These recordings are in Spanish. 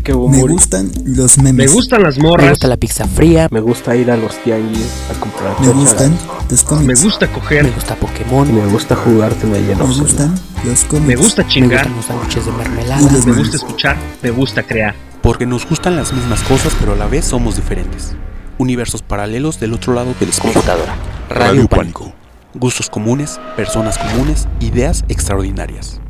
gusta Me gustan los Me memes. gustan las Me morras. gusta la pizza fría. Me gusta ir a los tianguis a comprar Me gustan Me gusta Me coger. gusta Y Pokémon. me gusta jugar me lleno. Me gustan los cómics. Me gusta Me chingar. gustan los sándwiches de mermelada. los Me memes. gusta escuchar. Me gusta crear. Porque nos gustan las mismas cosas, pero a la vez somos diferentes. Universos paralelos del otro lado del espejo. Computadora. Radio Pánico. Gustos comunes, personas comunes, ideas extraordinarias.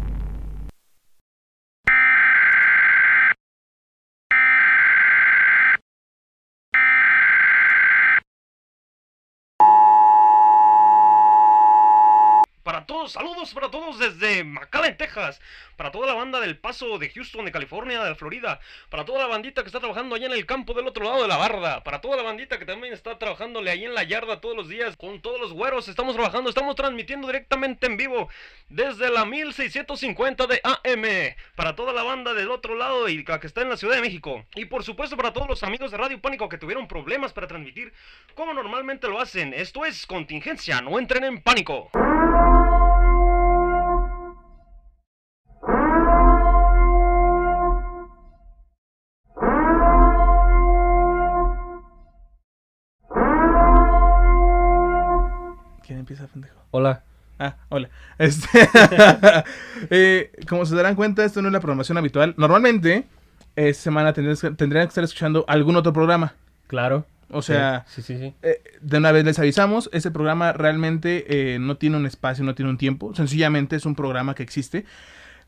Para todos, saludos para todos desde McAllen, Texas. Para toda la banda del Paso de Houston, de California, de Florida. Para toda la bandita que está trabajando allá en el campo del otro lado de la barda. Para toda la bandita que también está trabajándole ahí en la yarda todos los días. Con todos los güeros estamos trabajando, estamos transmitiendo directamente en vivo desde la 1650 de AM. Para toda la banda del otro lado y la que está en la Ciudad de México. Y por supuesto para todos los amigos de Radio Pánico que tuvieron problemas para transmitir como normalmente lo hacen. Esto es contingencia, no entren en pánico. Empieza, pendejo? Hola. Ah, hola. Este, eh, como se darán cuenta, esto no es la programación habitual. Normalmente, esta semana tendrían que, tendrían que estar escuchando algún otro programa. Claro. O sea, Sí, sí, sí. eh, de una vez les avisamos, ese programa realmente eh, no tiene un espacio, no tiene un tiempo. Sencillamente es un programa que existe.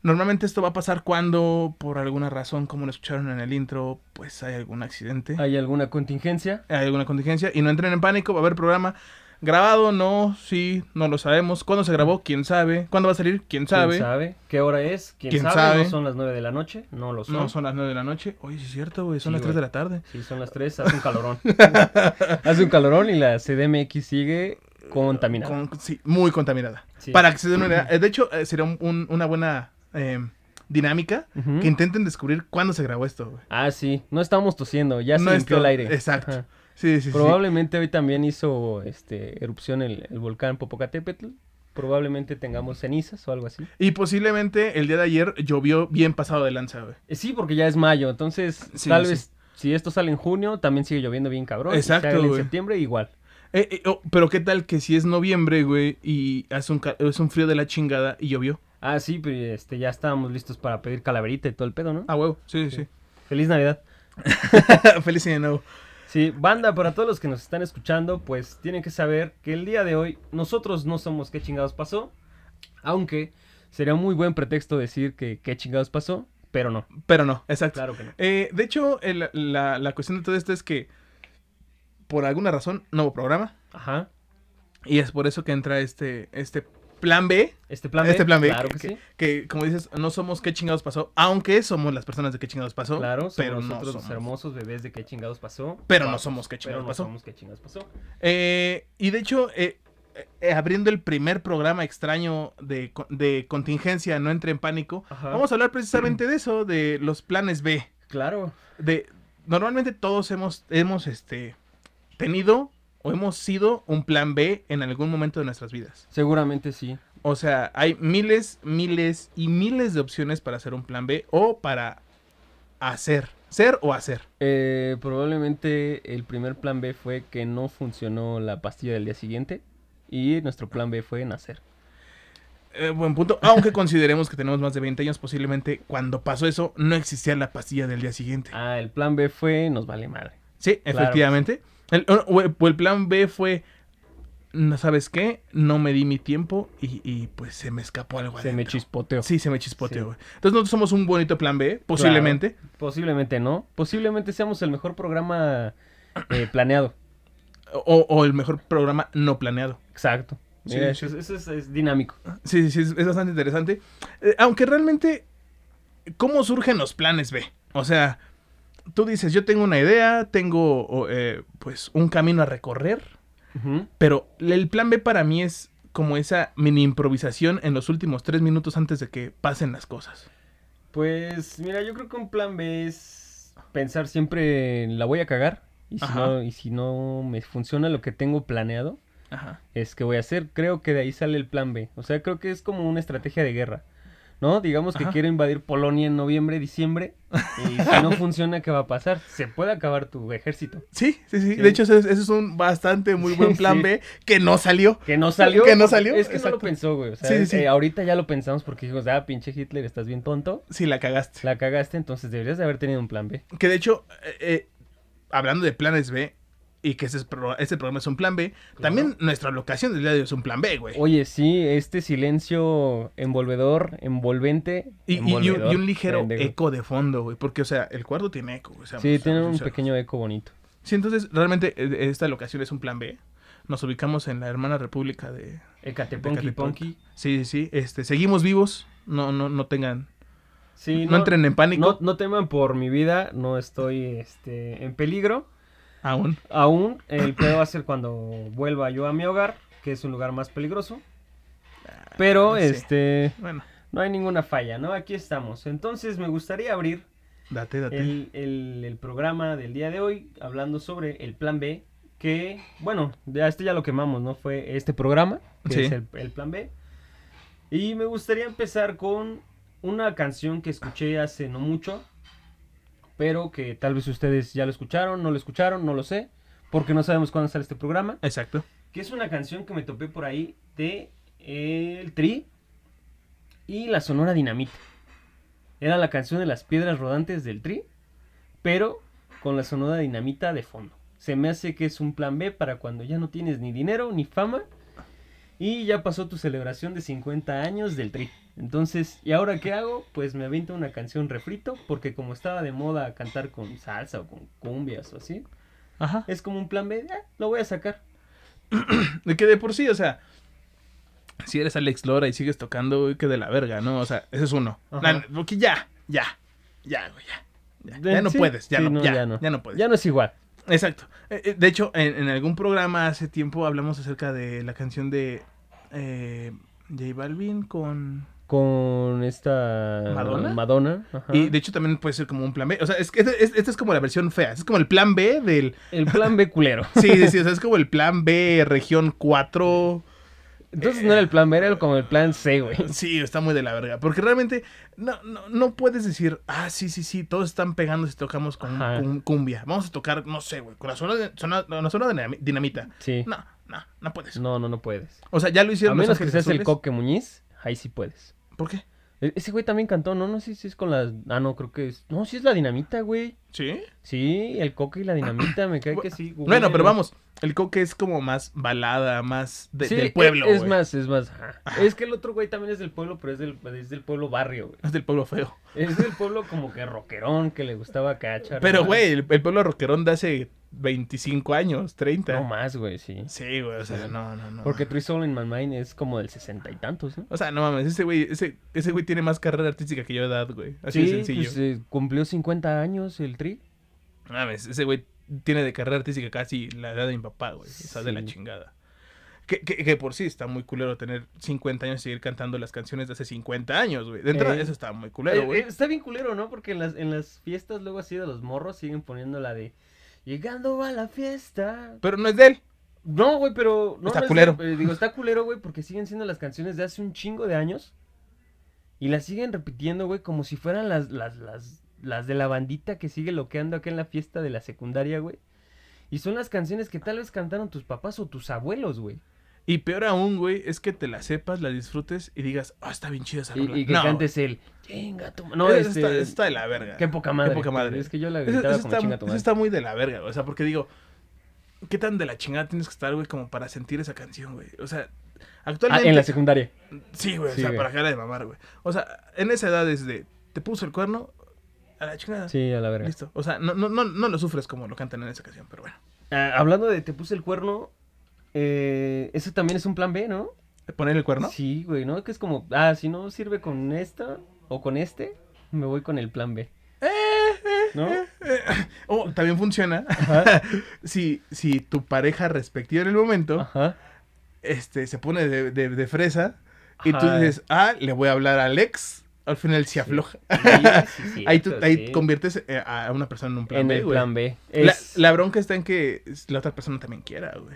Normalmente esto va a pasar cuando, por alguna razón, como lo escucharon en el intro, pues hay algún accidente, ¿Hay alguna contingencia? hay alguna contingencia. Y no entren en pánico, va a haber programa grabado, no, sí, no lo sabemos. ¿Cuándo se grabó? ¿Quién sabe? ¿Cuándo va a salir? ¿Quién sabe? ¿Quién sabe? ¿Qué hora es? ¿Quién, ¿Quién sabe? sabe? No son las 9 de la noche, no lo son. No, son las 9 de la noche. Oye, sí es cierto, güey, son Sí, las 3 güey. de la tarde. Sí, son las 3, hace un calorón. hace un calorón y la CDMX sigue contaminada. Con- sí, muy contaminada. Sí. Para que se den una idea. eh, De hecho, eh, sería un- un- una buena eh, dinámica que intenten descubrir cuándo se grabó esto, güey. Ah, sí, no estábamos tosiendo, ya se No limpió el aire. exacto. Ajá. Sí, sí, sí. Probablemente hoy también hizo este, erupción el, el volcán Popocatépetl. Probablemente tengamos cenizas o algo así. Y posiblemente el día de ayer llovió bien pasado de lanza, güey. Eh, sí, porque ya es mayo, entonces Sí, tal sí. vez si esto sale en junio, también sigue lloviendo bien cabrón. Si Exacto, sale en septiembre, igual. Eh, eh, oh, pero qué tal que si es noviembre, güey, y hace un, ca- es un frío de la chingada y llovió. Ah, sí, pero este, ya estábamos listos para pedir calaverita y todo el pedo, ¿no? Ah, huevo, sí, sí. Feliz Navidad. Feliz año nuevo. Sí, banda, para todos los que nos están escuchando, pues tienen que saber que el día de hoy nosotros no somos qué chingados pasó, aunque sería un muy buen pretexto decir que qué chingados pasó, pero no, Pero no, exacto. claro que no. Eh, de hecho, el- la, la cuestión de todo esto es que por alguna razón no hubo programa. Ajá, Y es por eso que entra este, este plan B. este plan B, este plan B. claro que, que, sí, que, como dices, no somos qué chingados pasó. Aunque somos las personas de qué chingados pasó. claro, somos pero no nosotros somos. los hermosos bebés de qué chingados pasó. Pero no somos qué pero chingados no pasó. somos qué chingados pasó. Eh, y de hecho, eh, eh, abriendo el primer programa extraño de, de contingencia, no entre en pánico, Ajá. vamos a hablar precisamente de eso, de los planes B. Claro, De, normalmente todos hemos, hemos este, tenido o hemos sido un plan B en algún momento de nuestras vidas. seguramente sí. O sea, hay miles, miles y miles de opciones para hacer un plan B o para hacer, ser o hacer. Eh, probablemente el primer plan B fue que no funcionó la pastilla del día siguiente y nuestro plan B fue nacer. Eh, buen punto. Aunque consideremos que tenemos más de 20 años, posiblemente cuando pasó eso no existía la pastilla del día siguiente. Ah, el plan B fue nos vale madre. Sí, Claro. efectivamente. El, o- o el- plan B fue, no sabes qué, no me di mi tiempo y, y, pues se me escapó algo. Se me chispoteó. Sí, se me chispoteó. Sí. güey. Entonces nosotros somos un bonito plan B, posiblemente. Posiblemente no. Posiblemente seamos el mejor programa eh, planeado. O, o el mejor programa no planeado. Exacto. Sí, Mira, sí. Eso, eso es, es dinámico. Sí, sí, sí, es, es bastante interesante. Eh, aunque realmente, ¿cómo surgen los planes B? O sea, tú dices, yo tengo una idea, tengo eh, pues un camino a recorrer, pero el plan B para mí es como esa mini improvisación en los últimos tres minutos antes de que pasen las cosas. Pues mira, yo creo que un plan B es pensar siempre en la voy a cagar. Y si, Ajá. no, y si no me funciona lo que tengo planeado, Ajá. es que voy a hacer. Creo que de ahí sale el plan B. O sea, creo que es como una estrategia de guerra. ¿No? Digamos que Ajá. quiere invadir Polonia en noviembre, diciembre, y si no funciona, ¿qué va a pasar? Se puede acabar tu ejército. Sí, sí, sí. Sí. De hecho, ese, es- ese es un bastante muy buen plan sí. B que no salió. Que no salió. Que no salió, Es que no exacto. lo pensó, güey. O sea, Sí, sí, es- sí. eh, ahorita ya lo pensamos porque dijimos, ah, pinche Hitler, estás bien tonto. Sí, la cagaste. La cagaste, entonces deberías de haber tenido un plan B. Que de hecho, eh, eh, hablando de planes B, y que ese, pro- este programa es un plan B, también nuestra locación del día de hoy es un plan B, güey. Oye, sí, este silencio envolvedor, envolvente. Y, un, envolvedor, y un ligero eco de fondo, güey. Porque, o sea, el cuarto tiene eco, güey. seamos- Sí, tiene un sinceros. pequeño eco bonito. Sí, entonces, realmente, eh, esta locación es un plan B. Nos ubicamos en la hermana república de... Ecateponqui. Sí, sí, sí. Este, seguimos vivos. No, no, no tengan... Sí, no, entren en pánico. No, no teman por mi vida, no estoy este, en peligro. Aún. Aún el pedo va a ser cuando vuelva yo a mi hogar, que es un lugar más peligroso. Pero sí. este Bueno, no hay ninguna falla, ¿no? Aquí estamos. Entonces me gustaría abrir date, date. el, el- el programa del día de hoy hablando sobre el plan B. Que, bueno, ya este ya lo quemamos, ¿no? Fue este programa, que Sí. es el, el plan B. Y me gustaría empezar con una canción que escuché hace no mucho, pero que tal vez ustedes ya lo escucharon, no lo escucharon, no lo sé, porque no sabemos cuándo sale este programa. Exacto. Que es una canción que me topé por ahí de El Tri y la Sonora Dinamita. Era la canción de las piedras rodantes del Tri, pero con la Sonora Dinamita de fondo. Se me hace que es un plan B para cuando ya no tienes ni dinero ni fama y ya pasó tu celebración de 50 años del Tri. Entonces, ¿y ahora qué hago? Pues me aviento una canción refrito, porque como estaba de moda cantar con salsa o con cumbias o así, Ajá. es como un plan B, ah, lo voy a sacar. De que de por sí, o sea, si eres Alex Lora y sigues tocando, güey, que de la verga, ¿no? O sea, ese es uno. La- porque ya, ya, ya, güey, ya. Ya, ya no sí, puedes, ya, sí, no, ya, ya no puedes. Ya no es igual. Exacto. Eh, eh, de hecho, en, en algún programa hace tiempo hablamos acerca de la canción de eh, J Balvin con... Con esta ¿Madonna? Madonna. ajá. Y de hecho también puede ser como un plan B. O sea, es que este, es- este es como la versión fea. Es como el plan B del... El plan B culero. Sí, sí, sí. O sea, es como el plan B región 4. Entonces no era el plan B, era como el plan C, güey. Sí, está muy de la verga. Porque realmente no, no, no puedes decir, ah, sí, sí, sí, todos están pegando si tocamos con, con cumbia. Vamos a tocar, no sé, güey, con la zona de, zona, la zona de dinami- dinamita. Sí. No, no, no puedes. No, no, no puedes. O sea, ya lo hicieron A Los menos que seas el. Coque Muñiz, ahí sí puedes. ¿Por qué? E- Ese güey también cantó, no, no sé si es con la... Ah, no, creo que es... No, sí es la dinamita, güey. ¿Sí? Sí, el Coque y la dinamita, me cae que sí. Bueno, pero vamos, el coque es como más balada, más de- Sí, del pueblo, Es, es güey. más, es más. ajá. Es que el otro güey también es del pueblo, pero es del, es del pueblo barrio, güey. Es del pueblo feo. Es del pueblo como que rockerón, que le gustaba cachar. Pero, güey, el, el pueblo rockerón de hace 25 años, 30. No más, güey, sí. Sí, güey, o sea, no, no, no. Porque Three Soul in My Mind es como del sesenta y tantos, ¿no? O sea, no mames, ese güey, ese, ese güey tiene más carrera artística que yo de edad, güey. Así de sí, sencillo. pues eh, cumplió 50 años el Tri. No mames, ese güey tiene de carrera artística casi la edad de mi papá, güey. O sea, de la Sí. chingada. Que, que, que por sí está muy culero tener 50 años y seguir cantando las canciones de hace 50 años, güey. De entrada, Eh, eso está muy culero, Eh, güey. eh, está bien culero, ¿no? Porque en las, en las fiestas luego así de los morros siguen poniendo la de Llegando a la fiesta. Pero no es de él. No, güey, pero... No, Está no es- culero. eh, digo, está culero, güey, porque siguen siendo las canciones de hace un chingo de años. Y las siguen repitiendo, güey, como si fueran las, las, las, las de la bandita que sigue loqueando acá en la fiesta de la secundaria, güey. Y son las canciones que tal vez cantaron tus papás o tus abuelos, güey. Y peor aún, güey, es que te la sepas, la disfrutes y digas, ah, está bien chida esa Y, rola". y que No, cantes el... Chinga tu... ma-". No, No, eso este... está, eso está de la verga. Qué poca madre. poca madre. Es que yo la Eso, gritaba eso como está, chinga tu eso está muy de la verga, güey. O sea, porque digo, ¿qué tan de la chingada tienes que estar, güey, como para sentir esa canción, güey? O sea, Ah, actualmente... en la secundaria. Sí, güey, Sí, o sea, güey. para cara de mamar, güey. O sea, en esa edad es de, te puso el cuerno, a la chingada. Sí, a la verga. Listo. O sea, no, no, no, no lo sufres como lo cantan en esa canción, pero bueno. Ah, hablando de te puse el cuerno, eh, eso también es un plan B, ¿no? ¿Poner el cuerno? Sí, güey, ¿no? Que es como, ah, si no sirve con esta o con este, me voy con el plan B. ¿No? O también funciona si, si tu pareja respectiva en el momento Ajá. este, se pone de, de- de fresa y tú dices, ah, le voy a hablar a Alex. Al final se afloja. Sí, sí, ahí tú, ahí conviertes eh, a una persona en un plan en B, el güey. plan B. La bronca está en que la otra persona también quiera, güey.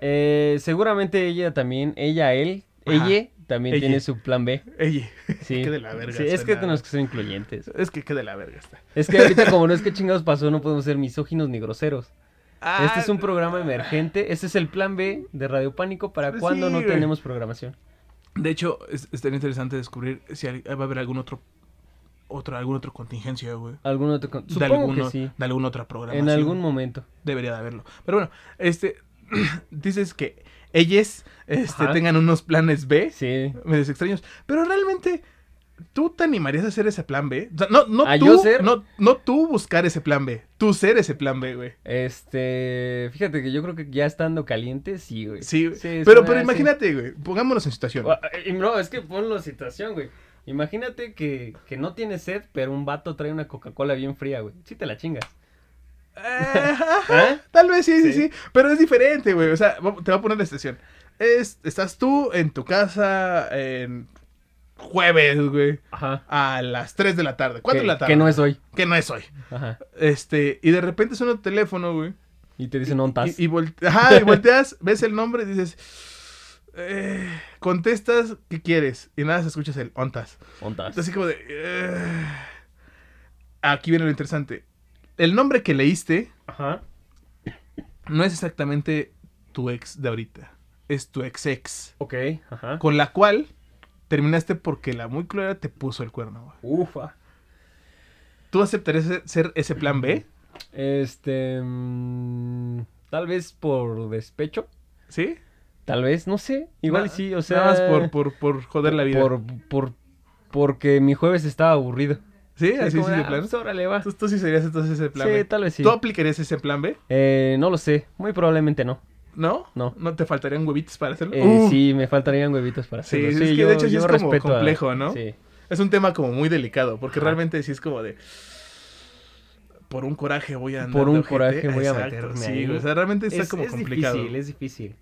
Eh, seguramente ella también, ella, él, Ajá. ella también Ella. tiene su plan B. Ey, Sí, que de la verga Sí, es que tenemos que ser incluyentes. Es que qué de la verga está. Es que ahorita como no es que chingados pasó, no podemos ser misóginos ni groseros. Ah, Este es un programa emergente. Este es el plan B de Radio Pánico para Sí, cuando no güey. tenemos programación. De hecho, es, estaría interesante descubrir si hay- va a haber algún otro, otro alguna otra contingencia, güey. ¿Algún otro con- De Supongo alguno- que sí. De alguna otra programación. En algún momento. Debería de haberlo. Pero bueno, este... dices que ellas este, tengan unos planes B. Sí. medios extraños. Pero realmente, ¿tú te animarías a hacer ese plan B? O sea, no, no ¿A tú, yo ser? No, no tú buscar ese plan B. Tú ser ese plan B, güey. Este, fíjate que yo creo que ya estando caliente, sí, güey. Sí, güey. Sí, pero, pero imagínate, güey. Pongámonos en situación. Ah, eh, No, es que ponlo en situación, güey. Imagínate que, que no tienes sed, pero un vato trae una Coca-Cola bien fría, güey. Sí te la chingas. Eh. Tal vez sí, sí, Sí. sí, Pero es diferente, güey. O sea, va- te voy a poner la situación. Es, estás tú en tu casa en jueves, güey. Ajá. A las 3 de la tarde. 4 que, de la tarde. que no es hoy. Que no es hoy. Ajá. Este, y de repente suena tu teléfono, güey. Y te dicen ontas. Y, y volte- Ajá, y volteas, ves el nombre y dices. eh, contestas, ¿qué quieres? Y nada, se escuchas el ontas. Ontas. Así como de. eh. Aquí viene lo interesante. El nombre que leíste Ajá. no es exactamente tu ex de ahorita. Es tu ex ex. Ok, ajá. Con la cual terminaste porque la muy clara te puso el cuerno, güey. Ufa. ¿Tú aceptarías ser- ese plan B? Este. mm, tal vez por despecho. ¿Sí? Tal vez, no sé. Igual sí, o sea. Nada más por, por, por joder la vida. Por, por, porque mi jueves estaba aburrido. ¿Sí? Sí, Así ah, plano. pues, órale, va. ¿Tú, tú sí serías entonces ese plan Sí, B. tal vez sí. ¿Tú aplicarías ese plan B? Eh, no lo sé. Muy probablemente no. ¿No? No. ¿No te faltarían huevitos para hacerlo? Eh, Uh, Sí, me faltarían huevitos para Sí, hacerlo. es Sí, que yo, de hecho sí es como respeto a- complejo, ¿no? Sí. Es un tema como muy delicado, porque Ajá. realmente sí es como de... Por un coraje voy a andar Por un ojete. coraje voy a meterme sí, ahí. O sea, realmente está Es, como es complicado. difícil, es difícil.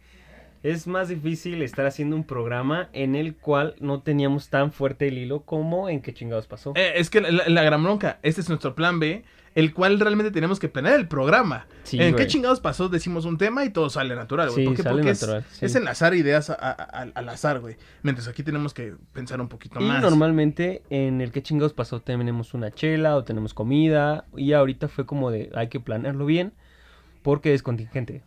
Es más difícil estar haciendo un programa en el cual no teníamos tan fuerte el hilo como en qué chingados pasó. Eh, es que la, la- gran bronca, este es nuestro plan B, el cual realmente tenemos que planear el programa. Sí, ¿En güey. qué chingados pasó? Decimos un tema y todo sale natural, güey. Sí, ¿Por qué? sale Porque es- sí. es, enlazar ideas a- a- a- al azar, güey. Mientras aquí tenemos que pensar un poquito Y más. normalmente en el que chingados pasó tenemos una chela o tenemos comida y ahorita fue como de hay que planearlo bien porque es contingente.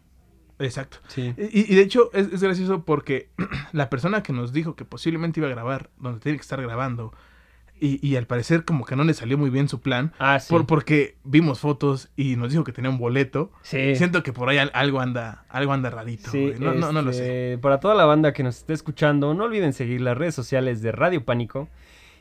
Exacto. Sí. Y, y de hecho es, es gracioso porque la persona que nos dijo que posiblemente iba a grabar donde tiene que estar grabando y, y al parecer como que no le salió muy bien su plan Ah, sí. por, porque vimos fotos y nos dijo que tenía un boleto. Sí. Siento que por ahí al- algo anda algo anda rarito. Sí, no, no, no lo sé. este, Para toda la banda que nos esté escuchando, no olviden seguir las redes sociales de Radio Pánico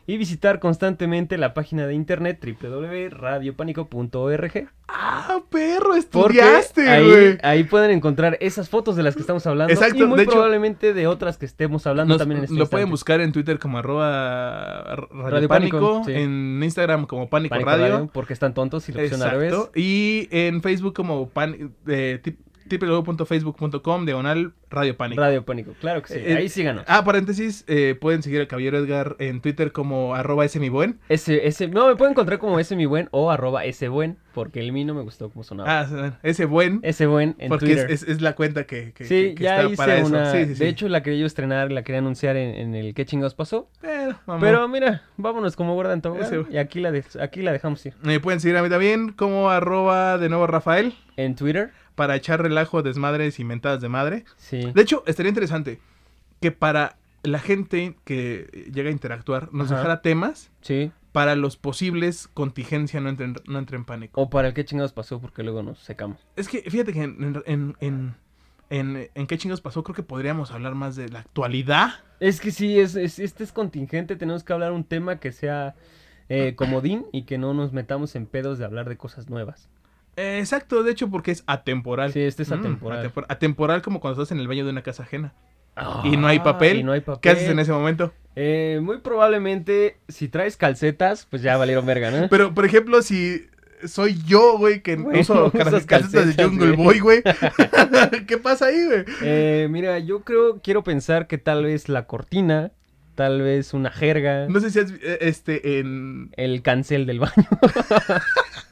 y visitar constantemente la página de internet www.radiopánico.org Ah, perro, estudiaste, ahí, güey. ahí pueden encontrar esas fotos de las que estamos hablando Exacto, y muy de hecho- probablemente de otras que estemos hablando Nos- también en este lo pueden buscar en Twitter como arroba Radio, Radio Pánico, Pánico, sí. en Instagram como Pánico, Pánico Radio. Radio, porque están tontos y lo pusieron al revés. Exacto. Y en Facebook como pan, eh, tip- www.facebook.com diagonal Radio Pánico. Radio Pánico, claro que sí. Eh, ahí síganos. Ah, paréntesis, eh, pueden seguir al Caballero Edgar en Twitter como arroba ese mi buen. Ese, ese, no, me pueden encontrar como ese mi buen o arroba ese buen, porque el mío no me gustó como sonaba. Ah, ese buen. ese buen en porque es, Twitter. es- es la cuenta que, que- sí, que- que ya está hice para eso. una. Sí, sí, sí. De hecho, la quería yo estrenar, la quería anunciar en, en el ¿Qué chingados pasó? Pero, vamos. Pero mira, vámonos como guarda en tobogán, Ese- Y aquí la, de- aquí la dejamos ir. Me pueden seguir a mí también como arroba de nuevo Rafael En Twitter, para echar relajo, desmadres y mentadas de madre. sí. De hecho, estaría interesante que para la gente que llega a interactuar nos Ajá. dejara temas Sí. para los posibles contingencia no entren, no entre en pánico. O para el ¿Qué chingados pasó? Porque luego nos secamos. Es que fíjate que en, en, en, en, en qué chingos pasó, creo que podríamos hablar más de la actualidad. Es que sí, es, es- este es contingente. Tenemos que hablar un tema que sea eh, comodín y que no nos metamos en pedos de hablar de cosas nuevas. Eh, exacto, de hecho, porque es atemporal. Sí, este es Mm, atemporal. atempor- atemporal como cuando estás en el baño de una casa ajena. Y no hay papel. Y no hay papel. ¿Qué haces en ese momento? Eh, muy probablemente, si traes calcetas, pues ya valieron verga, ¿no? Pero, por ejemplo, si soy yo, güey, que Güey, uso no calcetas de Jungle. Boy, güey. ¿Qué pasa ahí, güey? Eh, mira, yo creo, quiero pensar que tal vez la cortina, tal vez una jerga, No sé si has, eh, este, en... el cancel del baño.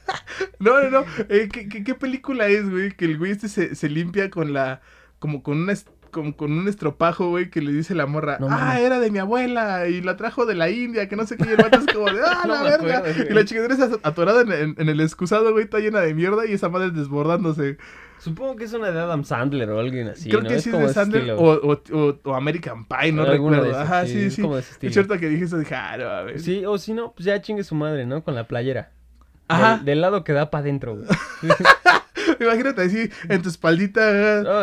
No, no, no. Eh, ¿qué, qué, qué película es, güey? Que el güey este se, se limpia con la... Como con una... con, con un estropajo, güey, que le dice la morra, No ah, era de mi abuela y la trajo de la India, que no sé qué, y el vato es como de, ah, No la verga. acuerdo, y la chingadera está atorada en, en- en el excusado, güey, está llena de mierda y esa madre desbordándose. Supongo que es una de Adam Sandler o alguien así, Creo ¿no? que es sí es como de Sandler o, o, o- o American Pie, no recuerdo. Ajá, sí, sí, es sí. cierto que dije eso, dije, ah, no, a ver. Sí, o si no, pues ya chingue su madre, ¿no? Con la playera. Ajá. Del, del lado que da para adentro, güey. Imagínate así, en tu espaldita,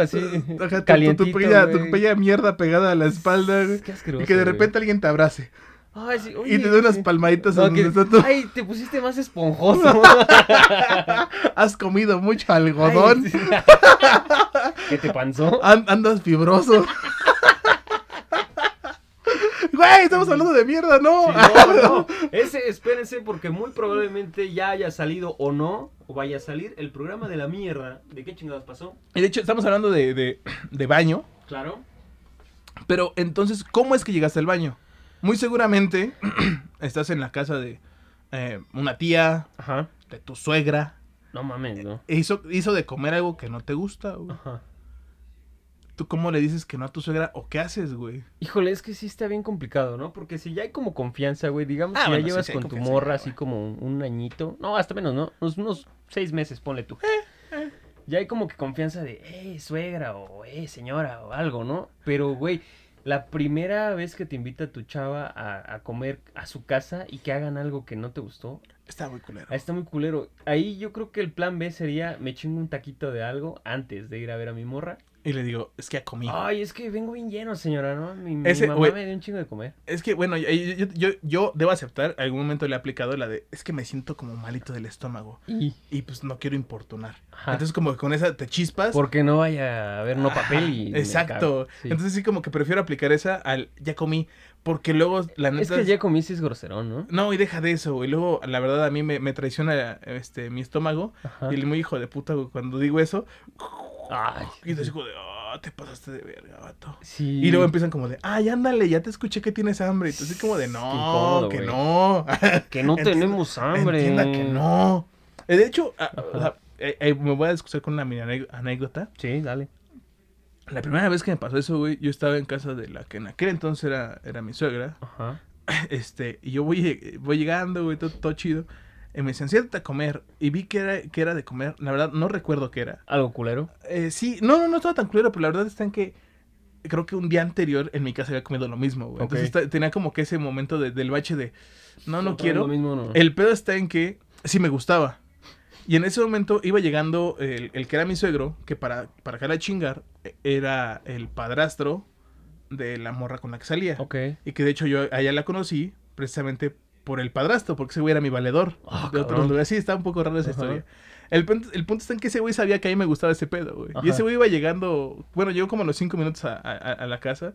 Ah, sí. ajá, tu- tu, pequeña, pequeña mierda pegada a la espalda, Qué asqueroso, y que de güey. repente alguien te abrace. Ay, sí, Y te da unas palmaditas No, en que- tu- Ay, te pusiste más esponjoso. Has comido mucho algodón. Ay, sí. ¿Qué te panzó? An- andas fibroso. Güey, estamos hablando de mierda, ¿no? Sí, no, no. Ese, espérense, porque muy probablemente ya haya salido o no, o vaya a salir el programa de la mierda. ¿De qué chingados pasó? Y de hecho, estamos hablando de, de, de baño. Claro. Pero entonces, ¿cómo es que llegaste al baño? Muy seguramente estás en la casa de eh, una tía, Ajá. de tu suegra. No mames, ¿no? e Hizo, hizo de comer algo que no te gusta. güey. Ajá. ¿Tú cómo le dices que no a tu suegra? ¿O qué haces, güey? Híjole, es que sí está bien complicado, ¿no? Porque si ya hay como confianza, güey, digamos Ah, que bueno, ya llevas sí con tu morra ya, así güey. como un, un añito, no, hasta menos, ¿no? Unos, unos seis meses, ponle tú. Eh, Ya hay como que confianza de, eh, suegra, o eh, señora, o algo, ¿no? Pero, güey, la primera vez que te invita tu chava a, a comer a su casa y que hagan algo que no te gustó, Está muy culero. ahí está muy culero. Ahí yo creo que el plan B sería, me chingo un taquito de algo antes de ir a ver a mi morra. Y le digo, es que ya comí. Ay, es que vengo bien lleno, señora, ¿no? Mi, mi Ese, mamá güey. me dio un chingo de comer. Es que, bueno, yo, yo, yo, yo debo aceptar, algún momento le he aplicado la de, es que me siento como malito del estómago. Y... Y pues no quiero importunar. Ajá. Entonces como que con esa te chispas. Porque no vaya a haber no papel y. Exacto. Sí. Entonces sí como que prefiero aplicar esa al ya comí. Porque luego la neta... es que ya comiste es groserón, ¿no? No, y deja de eso, güey. Luego, la verdad, a mí me, me traiciona este, mi estómago. Ajá. Y el muy hijo de puta, güey, cuando digo eso. Ay. Y te digo de, ah, te pasaste de verga, vato. Sí. Y luego empiezan como de, ay, ándale, ya te escuché que tienes hambre. Y tú así como de, no, incómodo, que no. Que no tenemos hambre. Entienda que no. Eh, De hecho, ah, o sea, eh, eh, me voy a excusar con una mini anécdota. Sí, dale. La primera vez que me pasó eso, güey, yo estaba en casa de la que en aquel entonces era, era mi suegra. Ajá. Este, y yo voy, voy llegando, güey, todo, todo chido. Y me decían, siéntate a comer. Y vi que era, que era de comer. La verdad, no recuerdo qué era. Algo culero. Eh, sí, no, no, no estaba tan culero, pero la verdad está en que creo que un día anterior en mi casa había comido lo mismo, güey. Entonces tenía como que ese momento de- del bache de, no, no quiero. Lo mismo no. El pedo está en que sí me gustaba. Y en ese momento iba llegando el, el que era mi suegro, que para, para acá la chingar, era el padrastro de la morra con la que salía. Ok. Y que de hecho yo allá la conocí precisamente por el padrastro, porque ese güey era mi valedor. De. Sí, está un poco rara esa Ajá. historia. El punto, el punto está en que ese güey sabía que a mí me gustaba ese pedo, güey. Y ese güey iba llegando, bueno, llegó como a los cinco minutos a, a- a la casa.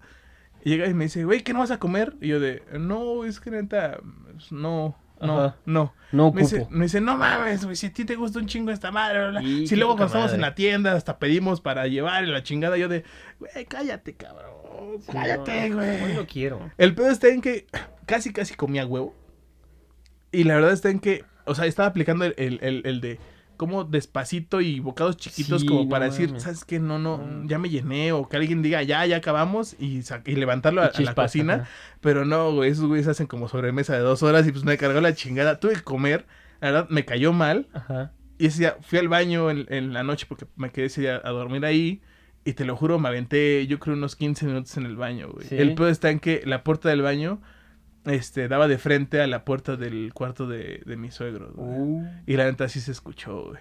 Y llega y me dice, güey, ¿qué no vas a comer? Y yo de, no, es que neta, no, no, Ajá. no. No Me dice, ocupo. me dice, no mames, güey, si a ti te gusta un chingo esta madre, bla, bla". Y si luego cuando estamos en la tienda hasta pedimos para llevar la chingada, yo de, güey, cállate, cabrón, Sí, cállate, no, güey. Hoy no quiero. El pedo está en que casi, casi comía huevo. Y la verdad está en que, o sea, estaba aplicando el, el, el- el de como despacito y bocados chiquitos Sí, como no para decir. ¿sabes qué? No, no, No. ya me llené. O que alguien diga, ya, ya acabamos y, y levantarlo a, Y a la cocina. ajá. Pero no, güey, esos güeyes hacen como sobremesa de dos horas y pues me cargó la chingada. Tuve que comer, la verdad me cayó mal. Ajá. Y ese día fui al baño en, en la noche porque me quedé ese día a dormir ahí. Y te lo juro, me aventé yo creo unos 15 minutos en el baño, güey. ¿Sí? El pedo está en que la puerta del baño este, daba de frente a la puerta del cuarto de, de mi suegro. Uh. Y la neta sí se escuchó, güey.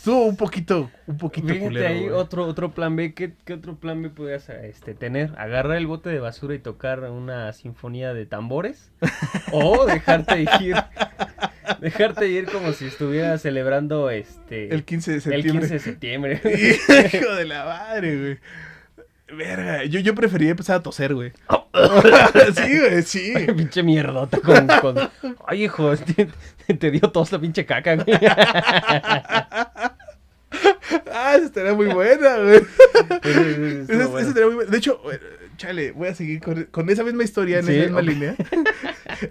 Estuvo un poquito, un poquito Fíjate culero, ahí güey. otro, otro plan B. ¿Qué, qué otro plan B podrías este, tener? ¿Agarrar el bote de basura y tocar una sinfonía de tambores? ¿O dejarte ir? Dejarte ir como si estuvieras celebrando este El 15 de el septiembre. 15 de septiembre. Hijo de la madre, güey. Verga, yo, yo prefería empezar a toser, güey. sí, güey, sí. pinche mierdota con, con- Ay, hijo, te, te dio tos la pinche caca, güey. Ah, esa estaría muy buena, güey. Bueno. esa estaría muy buena. De hecho, eh, chale, voy a seguir con, con esa misma historia, en Sí, esa misma línea.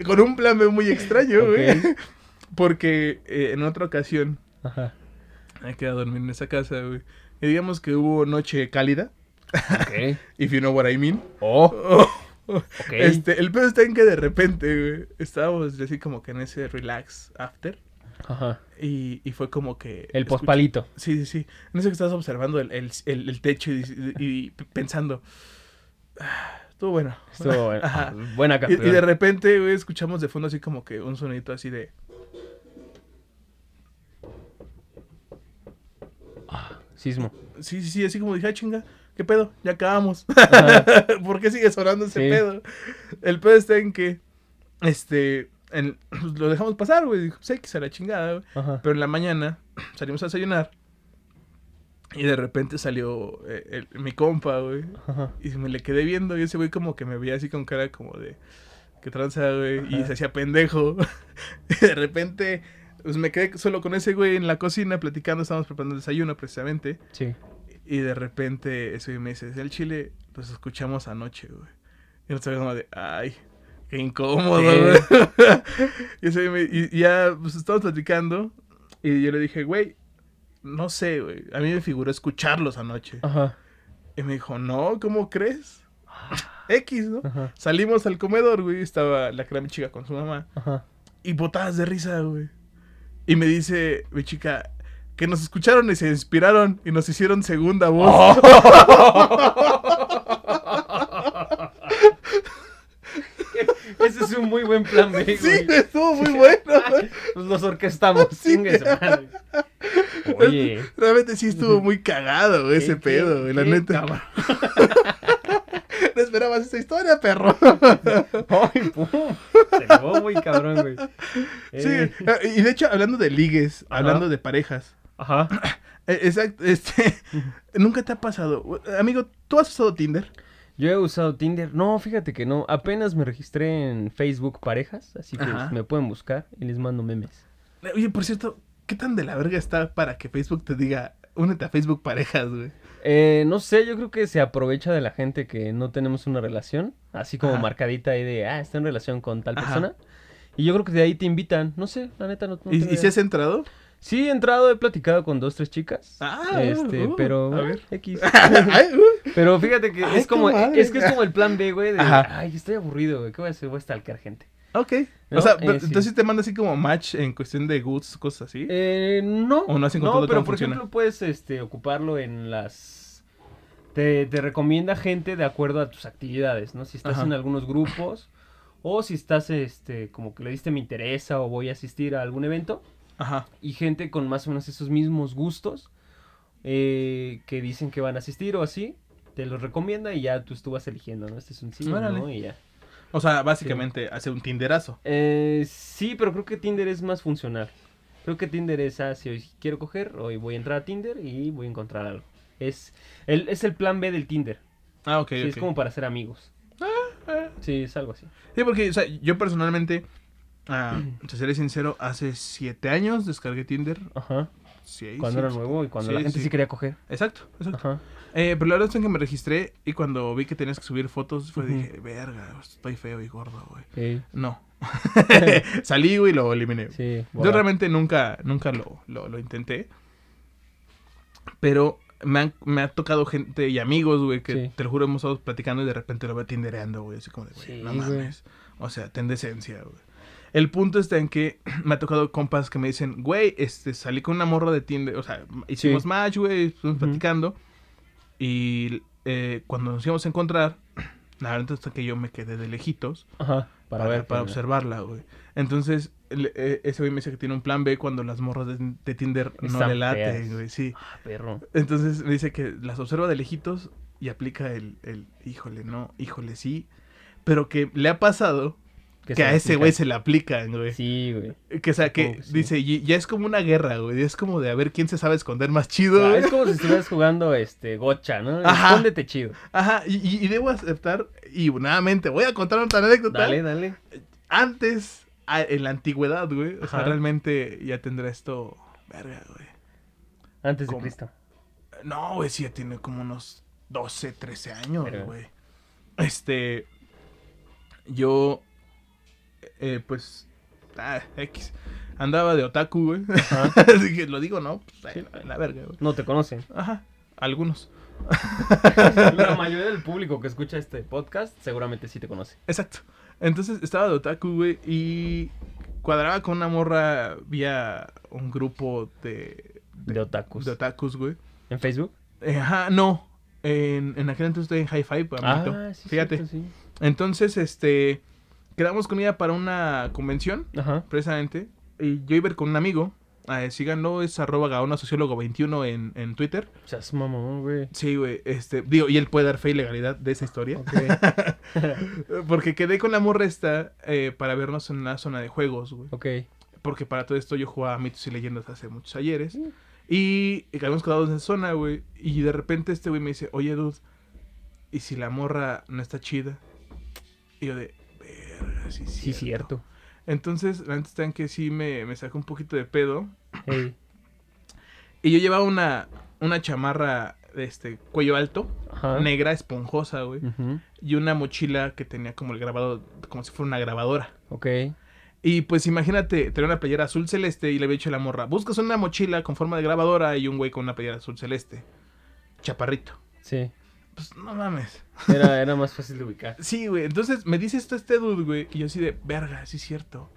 con un plan muy extraño, güey. Porque eh, en otra ocasión Ajá. me quedé a dormir en esa casa, güey. Y digamos que hubo noche cálida. Ok. If you know what I mean. Oh, ok. Este, el pedo está en que de repente, güey, estábamos así como que en ese relax after. Ajá. Y, y fue como que. El pospalito. Sí, sí, sí. En eso que estás observando el, el, el- el techo y, y- y pensando. "Ah, Estuvo bueno. Estuvo bueno. Ajá. buena Y, y de repente, güey, escuchamos de fondo así como que un sonidito así de. Sismo. Sí, sí, sí, así como dije, ah, chinga, ¿qué pedo? Ya acabamos. ¿Por qué sigue sonando ese Sí. pedo? El pedo está en que, este, en- lo dejamos pasar, güey. Dijo, pues X a la chingada, güey. Pero en la mañana salimos a desayunar y de repente salió eh, el- mi compa, güey. Ajá. Y me le quedé viendo y ese güey como que me veía así con cara como de, ¿qué tranza, güey? Y se hacía pendejo. y de repente, pues me quedé solo con ese güey en la cocina platicando, estábamos preparando el desayuno precisamente. Sí. Y de repente ese güey me dice, el chile, los escuchamos anoche, güey. Y nosotros como de, ay, qué incómodo, güey. y, ese me- y- y ya, pues estábamos platicando. Y yo le dije, güey, no sé, güey. A mí me figuró escucharlos anoche. Ajá. Y me dijo, no, ¿cómo crees? X, ¿no? Ajá. Salimos al comedor, güey. Estaba la mi chica con su mamá. Ajá. Y botadas de risa, güey. Y me dice mi chica que nos escucharon y se inspiraron y nos hicieron segunda voz. Ese es un muy buen plan B, güey. Sí, estuvo muy bueno. Pues los orquestamos. Sí. Oye. Realmente sí estuvo muy cagado güey, ese qué- pedo, güey, la neta. Esperabas esta historia, perro. Ay, pum. Se muy cabrón, güey. Sí, Eh, y de hecho, hablando de ligues, Ajá. hablando de parejas. Ajá. eh, Exacto, este, nunca te ha pasado. Amigo, ¿tú has usado Tinder? Yo he usado Tinder. No, fíjate que no. Apenas me registré en Facebook Parejas, así que Ajá. me pueden buscar y les mando memes. Oye, por cierto, ¿qué tan de la verga está para que Facebook te diga, únete a Facebook Parejas, güey? Eh, no sé, yo creo que se aprovecha de la gente que no tenemos una relación, así como Ajá. marcadita ahí de, ah, está en relación con tal Ajá. persona. Y yo creo que de ahí te invitan, no sé, la neta no, no ¿Y, y si has entrado? Sí, he entrado, he platicado con dos, tres chicas. Ah, este, uh, pero a ver. X. Uh. Pero fíjate que Ay, es como, es que es como el plan B, güey, de, Ajá. ay, estoy aburrido, güey, ¿qué voy a hacer? Voy a stalkear gente. Ok. No, o sea, eh, pero- sí. entonces te manda así como match en cuestión de goods, cosas así. Eh, no. ¿O no has encontrado pero cómo por funciona? ejemplo puedes este, ocuparlo en las... Te, te recomienda gente de acuerdo a tus actividades, ¿no? Si estás Ajá. en algunos grupos o si estás, este, como que le diste me interesa o voy a asistir a algún evento Ajá. y gente con más o menos esos mismos gustos eh, que dicen que van a asistir o así, te los recomienda y ya tú, tú vas eligiendo, ¿no? Este es un sí, no y ya. O sea, básicamente hace un Tinderazo. Eh, sí, pero creo que Tinder es más funcional. Creo que Tinder es, ah, si hoy quiero coger, hoy voy a entrar a Tinder y voy a encontrar algo. Es el, es el plan B del Tinder. Ah, ok, Sí, ok. Es como para ser amigos. eh. Sí, es algo así. Sí, porque, o sea, yo personalmente, ah, te seré sincero, hace siete años descargué Tinder. Ajá. Sí, Cuando sí, era nuevo y cuando Sí, la gente sí. quería coger. Exacto, exacto. Ajá. Eh, pero la verdad es que me registré y cuando vi que tenías que subir fotos, fue dije, verga, estoy feo y gordo, güey. No. Salí, güey, y lo eliminé. sí. Yo realmente nunca, nunca lo, lo, lo intenté. Pero me, han- me ha tocado gente y amigos, güey, que Sí. te lo juro, hemos estado platicando y de repente lo veo tindereando, güey. Así como de, güey, Sí, no güey. mames. O sea, ten decencia, güey. El punto está en que me ha tocado compas que me dicen, güey, este, salí con una morra de Tinder. O sea, hicimos Sí. match, güey, estuvimos platicando. Y eh, cuando nos íbamos a encontrar, la verdad es que yo me quedé de lejitos Ajá. Para, ver. para observarla, güey. Entonces, el- eh, ese güey me dice que tiene un plan B cuando las morras de, de Tinder no Están le laten, güey, sí. Ah, perro. Entonces me dice que las observa de lejitos y aplica el, el híjole, no, híjole, sí. Pero que le ha pasado que, a ese güey se le aplican, güey. Sí, güey. Que, o sea, que, sí. dice, ya es como una guerra, güey. Es como de a ver quién se sabe esconder más chido, güey. es como si estuvieras jugando este gocha, ¿no? Ajá. Escóndete chido. Ajá, y, y- y debo aceptar, y nuevamente, voy a contar otra anécdota. Dale, dale. antes, a- en la antigüedad, güey, o sea, realmente ya tendrá esto, verga, güey. Antes de. Cristo. No, güey, sí ya tiene como unos 12, 13 años, güey. Este, yo, eh, pues, ah, X, andaba de otaku, güey. Ajá. Así que lo digo, ¿no? Pues, Sí. la verga, güey. No te conocen. Ajá, algunos. La mayoría del público que escucha este podcast seguramente sí te conoce. Exacto. Entonces estaba de otaku, güey, y cuadraba con una morra vía un grupo de, De otakus. de otakus, güey. ¿En Facebook? Eh, ajá, no. En, en aquel entonces estoy en Hi-Fi, pues. Ah, sí, Fíjate. cierto, sí. Entonces, este, quedamos con ella para una convención, Ajá. precisamente. Y yo iba a ir con un amigo. Eh, síganlo, es arroba gaona sociólogo 21 en, en Twitter. Seas mamón, güey. Sí, güey, este, digo, y él puede dar fe y legalidad de esa historia. Ok. Porque quedé con la morra esta eh, para vernos en una zona de juegos, güey. ok. Porque para todo esto yo jugaba mitos y leyendas hace muchos ayeres. Y habíamos quedado en esa zona, güey. Y de repente este güey me dice, oye, dude, ¿y si la morra no está chida? Y yo de, verga, sí, Sí, cierto". Entonces, la neta está que sí me, me sacó un poquito de pedo. Y yo llevaba una, una chamarra de este cuello alto, Ajá. negra, esponjosa, güey. Y una mochila que tenía como el grabado, como si fuera una grabadora. Ok. Y pues imagínate, tener una playera azul celeste y le había dicho a la morra, buscas una mochila con forma de grabadora y un güey con una playera azul celeste. Chaparrito. Sí. Pues no mames. Era, era más fácil de ubicar. Sí, güey. Entonces me dice esto este dude, güey. Y yo así de, verga, sí es cierto.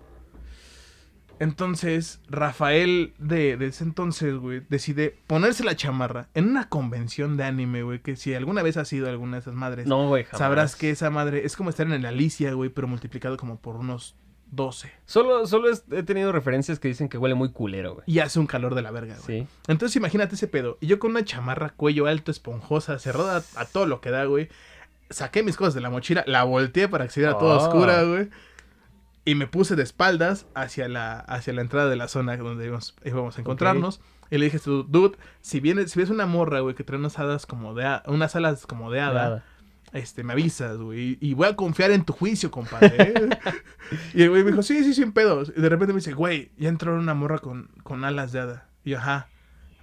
Entonces, Rafael de, de ese entonces, güey, decide ponerse la chamarra en una convención de anime, güey. Que si alguna vez has ido a alguna de esas madres, No, güey, jamás. sabrás que esa madre es como estar en el Alicia, güey, pero multiplicado como por unos 12. Solo, solo he tenido referencias que dicen que huele muy culero, güey. Y hace un calor de la verga, güey. Sí. Entonces imagínate ese pedo. Y yo con una chamarra cuello alto, esponjosa, cerrada a, a todo lo que da, güey. Saqué mis cosas de la mochila, la volteé para que se viera toda Ah. oscura, güey. Y me puse de espaldas hacia la, hacia la entrada de la zona donde íbamos, íbamos a encontrarnos. Y le dije, dude, si vienes, si ves una morra, güey, que trae unas hadas como de unas alas como de hada. Este, me avisas, güey. Y voy a confiar en tu juicio, compadre. ¿eh?". y el güey me dijo, sí, sí, sin pedos. Y de repente me dice, güey, ya entró una morra con, con alas de hada. Y yo, ajá.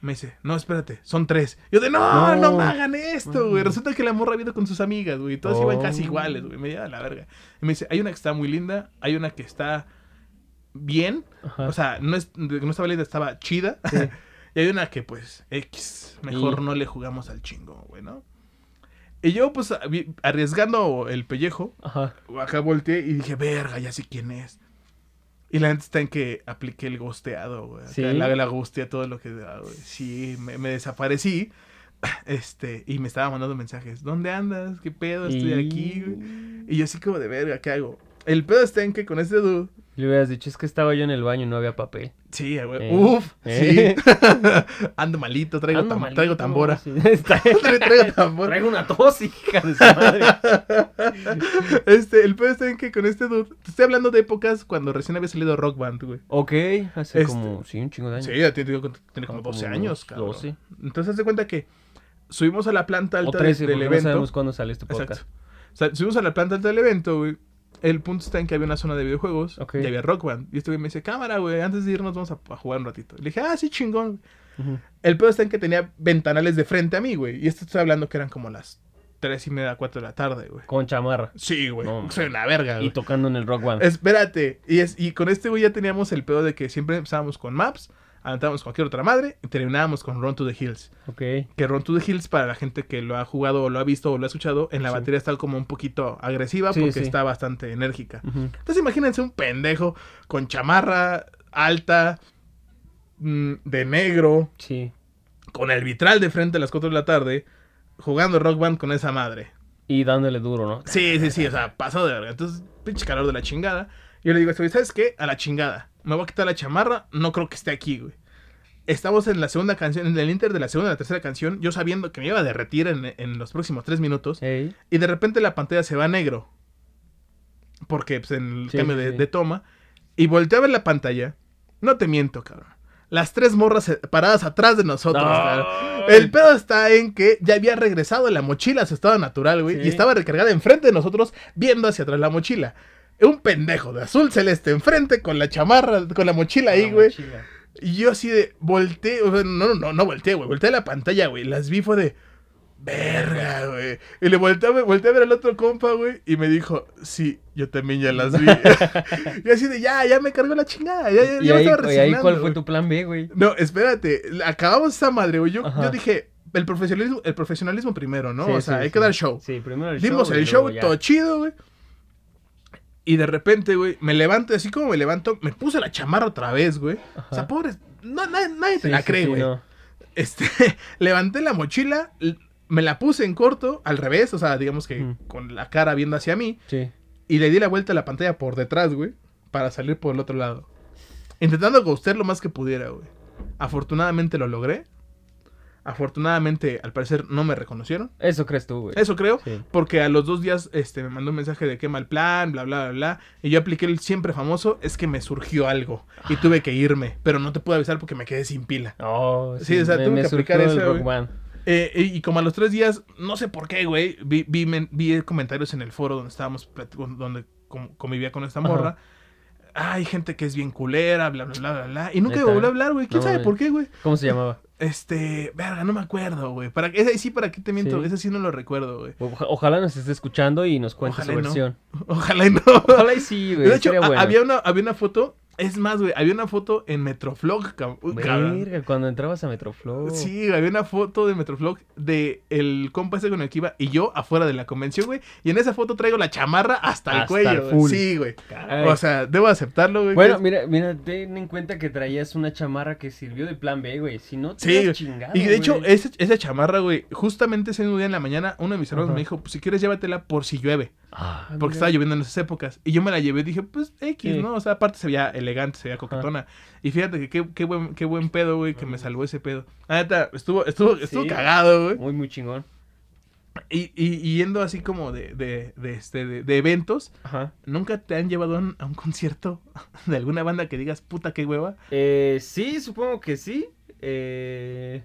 Me dice, no, espérate, son tres. Yo de, no, no, No. me hagan esto, güey. Resulta que la morra ha ido con sus amigas, güey. Todas iban casi Oh. iguales, güey. Me lleva la verga. Y me dice, hay una que está muy linda, hay una que está bien. Ajá. O sea, no, es, no estaba linda, estaba chida. Sí. y hay una que, pues, X. Mejor Y- no le jugamos al chingo, güey, ¿no? Y yo, pues, arriesgando el pellejo, Ajá. acá volteé y dije, verga, ya sé quién es. Y la neta está en que apliqué el gosteado, güey. ¿Sí? La, la gosteé todo lo que da, güey. Sí, me, me desaparecí. Este, y me estaba mandando mensajes. ¿Dónde andas? ¿Qué pedo? Estoy Y- aquí, güey. Y yo así como de verga, ¿qué hago? El pedo está en que con este dude. Le hubieras dicho, es que estaba yo en el baño y no había papel. Sí, güey. Eh. Uf, Eh. sí. Ando malito, traigo, Ando tam- malito, traigo tambora. sí. Traigo tambora. Traigo una tos, hija de su madre. Este, el pedo está en que con este dude. Te estoy hablando de épocas cuando recién había salido Rock Band, güey. Ok, hace Este- como, sí, un chingo de años. Sí, ya tiene, tiene como Ah, 12 como años, unos cabrón. 12. Entonces, haz de cuenta que subimos a la planta alta de- 13, del porque no evento. sabemos cuándo sale este podcast. Exacto. O sea, subimos a la planta alta del evento, güey. El punto está en que había una zona de videojuegos y había Rock Band. Y este güey me dice, cámara, güey, antes de irnos vamos a, a jugar un ratito. Le dije, ah, sí, chingón. El pedo está en que tenía ventanales de frente a mí, güey. Y esto estoy hablando que eran como las 3 y media, 4 de la tarde, güey. Con chamarra. Sí, güey. No, Soy una verga, Y güey. tocando en el Rock Band. Espérate. Y, es, y con este güey ya teníamos el pedo de que siempre empezábamos con maps, aventábamos cualquier otra madre y terminábamos con Run to the Hills. Ok. Que Run to the Hills, para la gente que lo ha jugado o lo ha visto o lo ha escuchado, en la Sí. batería está como un poquito agresiva Sí, porque sí. está bastante enérgica. Entonces imagínense un pendejo con chamarra alta, mm, de negro, Sí. con el vitral de frente a las 4 de la tarde, jugando Rock Band con esa madre. Y dándole duro, ¿no? Sí, sí, sí, o sea, pasado de verga. Entonces, pinche calor de la chingada. Yo le digo a este ¿sabes qué? A la chingada. Me voy a quitar la chamarra, no creo que esté aquí, güey. Estamos en la segunda canción, en el inter de la segunda y la tercera canción, yo sabiendo que me iba a derretir en, en los próximos tres minutos, Ey. y de repente la pantalla se va a negro. Porque, pues, en el Sí, cambio sí, de, sí. de toma. Y volteé a ver la pantalla. No te miento, cabrón. Las tres morras eh, paradas atrás de nosotros, cabrón. El pedo está en que ya había regresado la mochila a su estado natural, güey. Sí. Y estaba recargada enfrente de nosotros, viendo hacia atrás la mochila. Un pendejo de azul celeste enfrente con la chamarra, con la mochila ahí, güey. Y yo así de, volteé, o sea, no, no, no, no volteé, güey. Volteé a la pantalla, güey. Las vi, fue de, verga, güey. Y le volteé, volteé a ver al otro compa, güey. Y me dijo, sí, yo también ya las vi. y así de, ya, ya me cargó la chingada. Ya, ya, ¿Y ya me ahí, estaba y ahí resignando, cuál fue güey. tu plan B, güey? No, espérate. Acabamos esa madre, güey. Yo, Ajá. yo dije, el profesionalismo, el profesionalismo primero, ¿no? Sí, o sea, sí, hay que dar show. Sí, primero el Dimos show. y el show, todo chido, güey. Y de repente, güey, me levanto, así como me levanto, me puse la chamarra otra vez, güey. O sea, pobre, no, nadie, nadie te la cree, sí, güey. no. Este, levanté la mochila, me la puse en corto, al revés, o sea, digamos que con la cara viendo hacia mí, Sí. y le di la vuelta a la pantalla por detrás, güey, para salir por el otro lado. Intentando ghostear lo más que pudiera, güey. Afortunadamente lo logré. Afortunadamente, al parecer, no me reconocieron. Eso crees tú, güey. Eso creo. Sí. Porque a los dos días este, me mandó un mensaje de qué mal plan, bla, bla, bla, bla. Y yo apliqué el siempre famoso, es que me surgió algo. Y tuve que irme. Pero no te pude avisar porque me quedé sin pila. Oh, Sí, o sea, tuve que aplicar surgió el eso. Eh, y, y como a los tres días, no sé por qué, güey, vi, vi, vi comentarios en el foro donde estábamos, donde convivía con esta Ajá. morra. Hay gente que es bien culera, bla, bla, bla, bla, bla. Y nunca me volvió a hablar, güey. ¿Quién No sabe por qué, güey? ¿Cómo se llamaba? Este, verga, no me acuerdo, güey. Para, ese sí, ¿para qué te miento? Sí. Ese sí no lo recuerdo, güey. Oja- Ojalá nos esté escuchando y nos cuente Ojalá su y no. versión. Ojalá y no. Ojalá y sí, güey. de hecho, bueno. había, una, había una foto. Es más, güey, había una foto en Metroflog, cabrón. Cuando entrabas a Metroflow. Sí, había una foto de Metroflog de el compa ese con el que iba y yo afuera de la convención, güey. Y en esa foto traigo la chamarra hasta, el Hasta cuello. el güey. full. Sí, güey. Caray. O sea, debo aceptarlo, güey. bueno, mira, mira, ten en cuenta que traías una chamarra que sirvió de plan B, güey. Si no, te Sí, chingado, y de hecho, güey. ese- esa chamarra, güey, justamente ese mismo día en la mañana, uno de mis hermanos me dijo, pues si quieres llévatela por si llueve. Ah, Porque mira. estaba lloviendo en esas épocas. Y yo me la llevé y dije, pues X, Sí. ¿no? O sea, aparte se veía elegante, se veía coquetona. Y fíjate que qué, qué buen, qué buen pedo, güey, que me salvó ese pedo. La neta, estuvo, estuvo, estuvo Sí. cagado, güey. Muy, muy chingón. Y, y, y yendo así como de, de, de, este, de, de eventos, Ajá. ¿nunca te han llevado a un, a un concierto de alguna banda que digas, puta, qué hueva? Eh, sí, supongo que sí. Eh,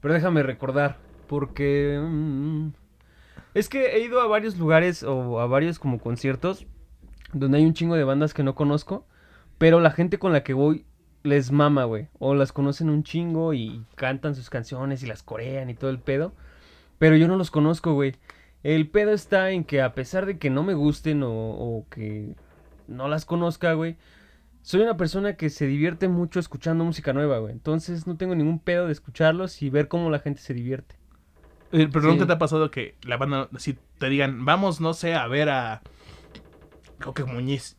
pero déjame recordar, porque... mm, es que he ido a varios lugares o a varios como conciertos donde hay un chingo de bandas que no conozco, pero la gente con la que voy les mama, güey. O las conocen un chingo y cantan sus canciones y las corean y todo el pedo. Pero yo no los conozco, güey. El pedo está en que a pesar de que no me gusten o, o que no las conozca, güey, soy una persona que se divierte mucho escuchando música nueva, güey. Entonces no tengo ningún pedo de escucharlos y ver cómo la gente se divierte. Eh, Pero Sí. nunca te ha pasado que la banda, si te digan, vamos, no sé, a ver a Coque Muñiz.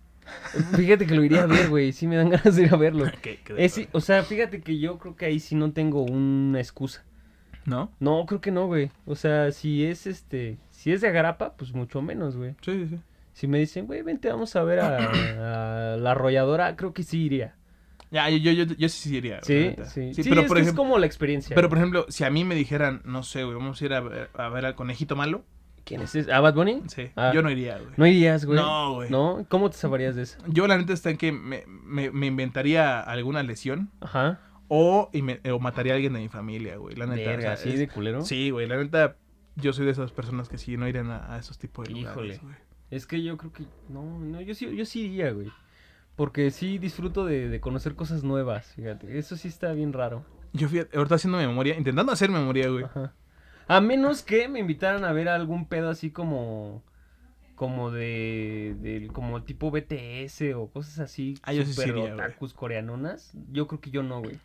Fíjate que lo iría a ver, güey. Sí me dan ganas de ir a verlo. Es, sí, o sea, fíjate que yo creo que ahí sí no tengo una excusa. ¿No? No, creo que no, güey. O sea, si es este, si es de Agarapa, pues mucho menos, güey. Sí, sí, sí. Si me dicen, güey, vente, vamos a ver a, a la arrolladora, creo que sí iría. Ya, yo, yo, yo, sí sí iría. Sí, sí. Sí, pero es por que es ejemplo, como la experiencia. pero por ejemplo, si a mí me dijeran, no sé, güey, vamos a ir a ver, a ver al conejito malo, ¿Quién es ese? ¿Ah, Bad Bunny? sí, Ah. yo no iría, güey. No irías, güey. No, güey. ¿No? ¿Cómo te salvarías de eso? Yo la neta está en que me, me, me inventaría alguna lesión Ajá. o, inve- o mataría a alguien de mi familia, güey. La neta. o Verga, sea, ¿así es- de culero? Sí, güey, la neta, yo soy de esas personas que sí no irían a, a esos tipos de Híjole. lugares, güey. Es que yo creo que. No, no, yo sí, yo sí iría, güey. Porque sí disfruto de, de conocer cosas nuevas, fíjate. Eso sí está bien raro. Yo fui ahorita haciendo memoria, intentando hacer memoria, güey. Ajá. A menos que me invitaran a ver algún pedo así como. Como de. del- como tipo BTS o cosas así. Ah, yo sí super iría, güey. otakus coreanonas. Yo creo que yo no, güey.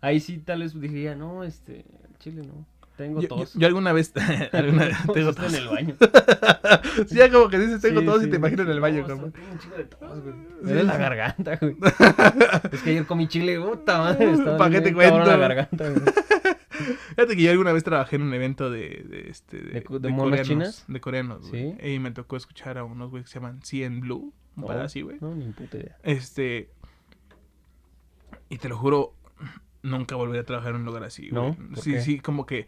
Ahí sí tal vez diría, no, este. Chile no. Tengo Yo, tos. yo- yo alguna vez, alguna, tengo Tos en el baño. sí, ya como que dices tengo Sí, tos sí. y te imaginas en el baño, No, cabrón. o sea, tengo un chingo de tos, güey. Me duele la garganta, güey. es que ayer comí chile, puta madre. estaba ¿Pa' qué te cuento? la garganta, güey. Fíjate que yo alguna vez trabajé en un evento de, de este de, ¿De cu- de monas chinas? de coreanos, güey. Sí. Y me tocó escuchar a unos güey que se llaman CN Blue, un par así, güey. No, ni puta idea. Este y te lo juro, nunca volveré a trabajar en un lugar así, güey. ¿No? ¿Por Sí, qué? sí, como que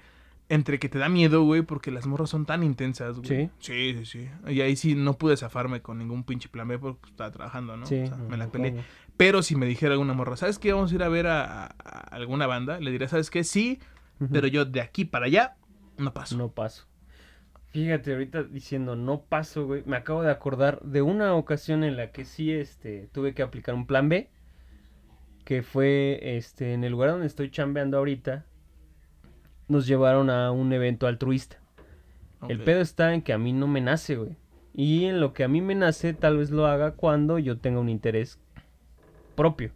entre que te da miedo, güey, porque las morras son tan intensas, güey. ¿Sí? Sí, sí, sí. Y ahí sí no pude zafarme con ningún pinche plan B porque estaba trabajando, ¿no? Sí, O sea, me la peleé. Pero si me dijera alguna morra, ¿sabes qué? Vamos a ir a ver a, alguna banda. Le diré, ¿sabes qué? Sí, pero yo de aquí para allá no paso. No paso. Fíjate, ahorita diciendo no paso, güey, me acabo de acordar de una ocasión en la que sí, este, tuve que aplicar un plan B, que fue, este, en el lugar donde estoy chambeando ahorita, nos llevaron a un evento altruista. El pedo está en que a mí no me nace, güey. Y en lo que a mí me nace, tal vez lo haga cuando yo tenga un interés propio,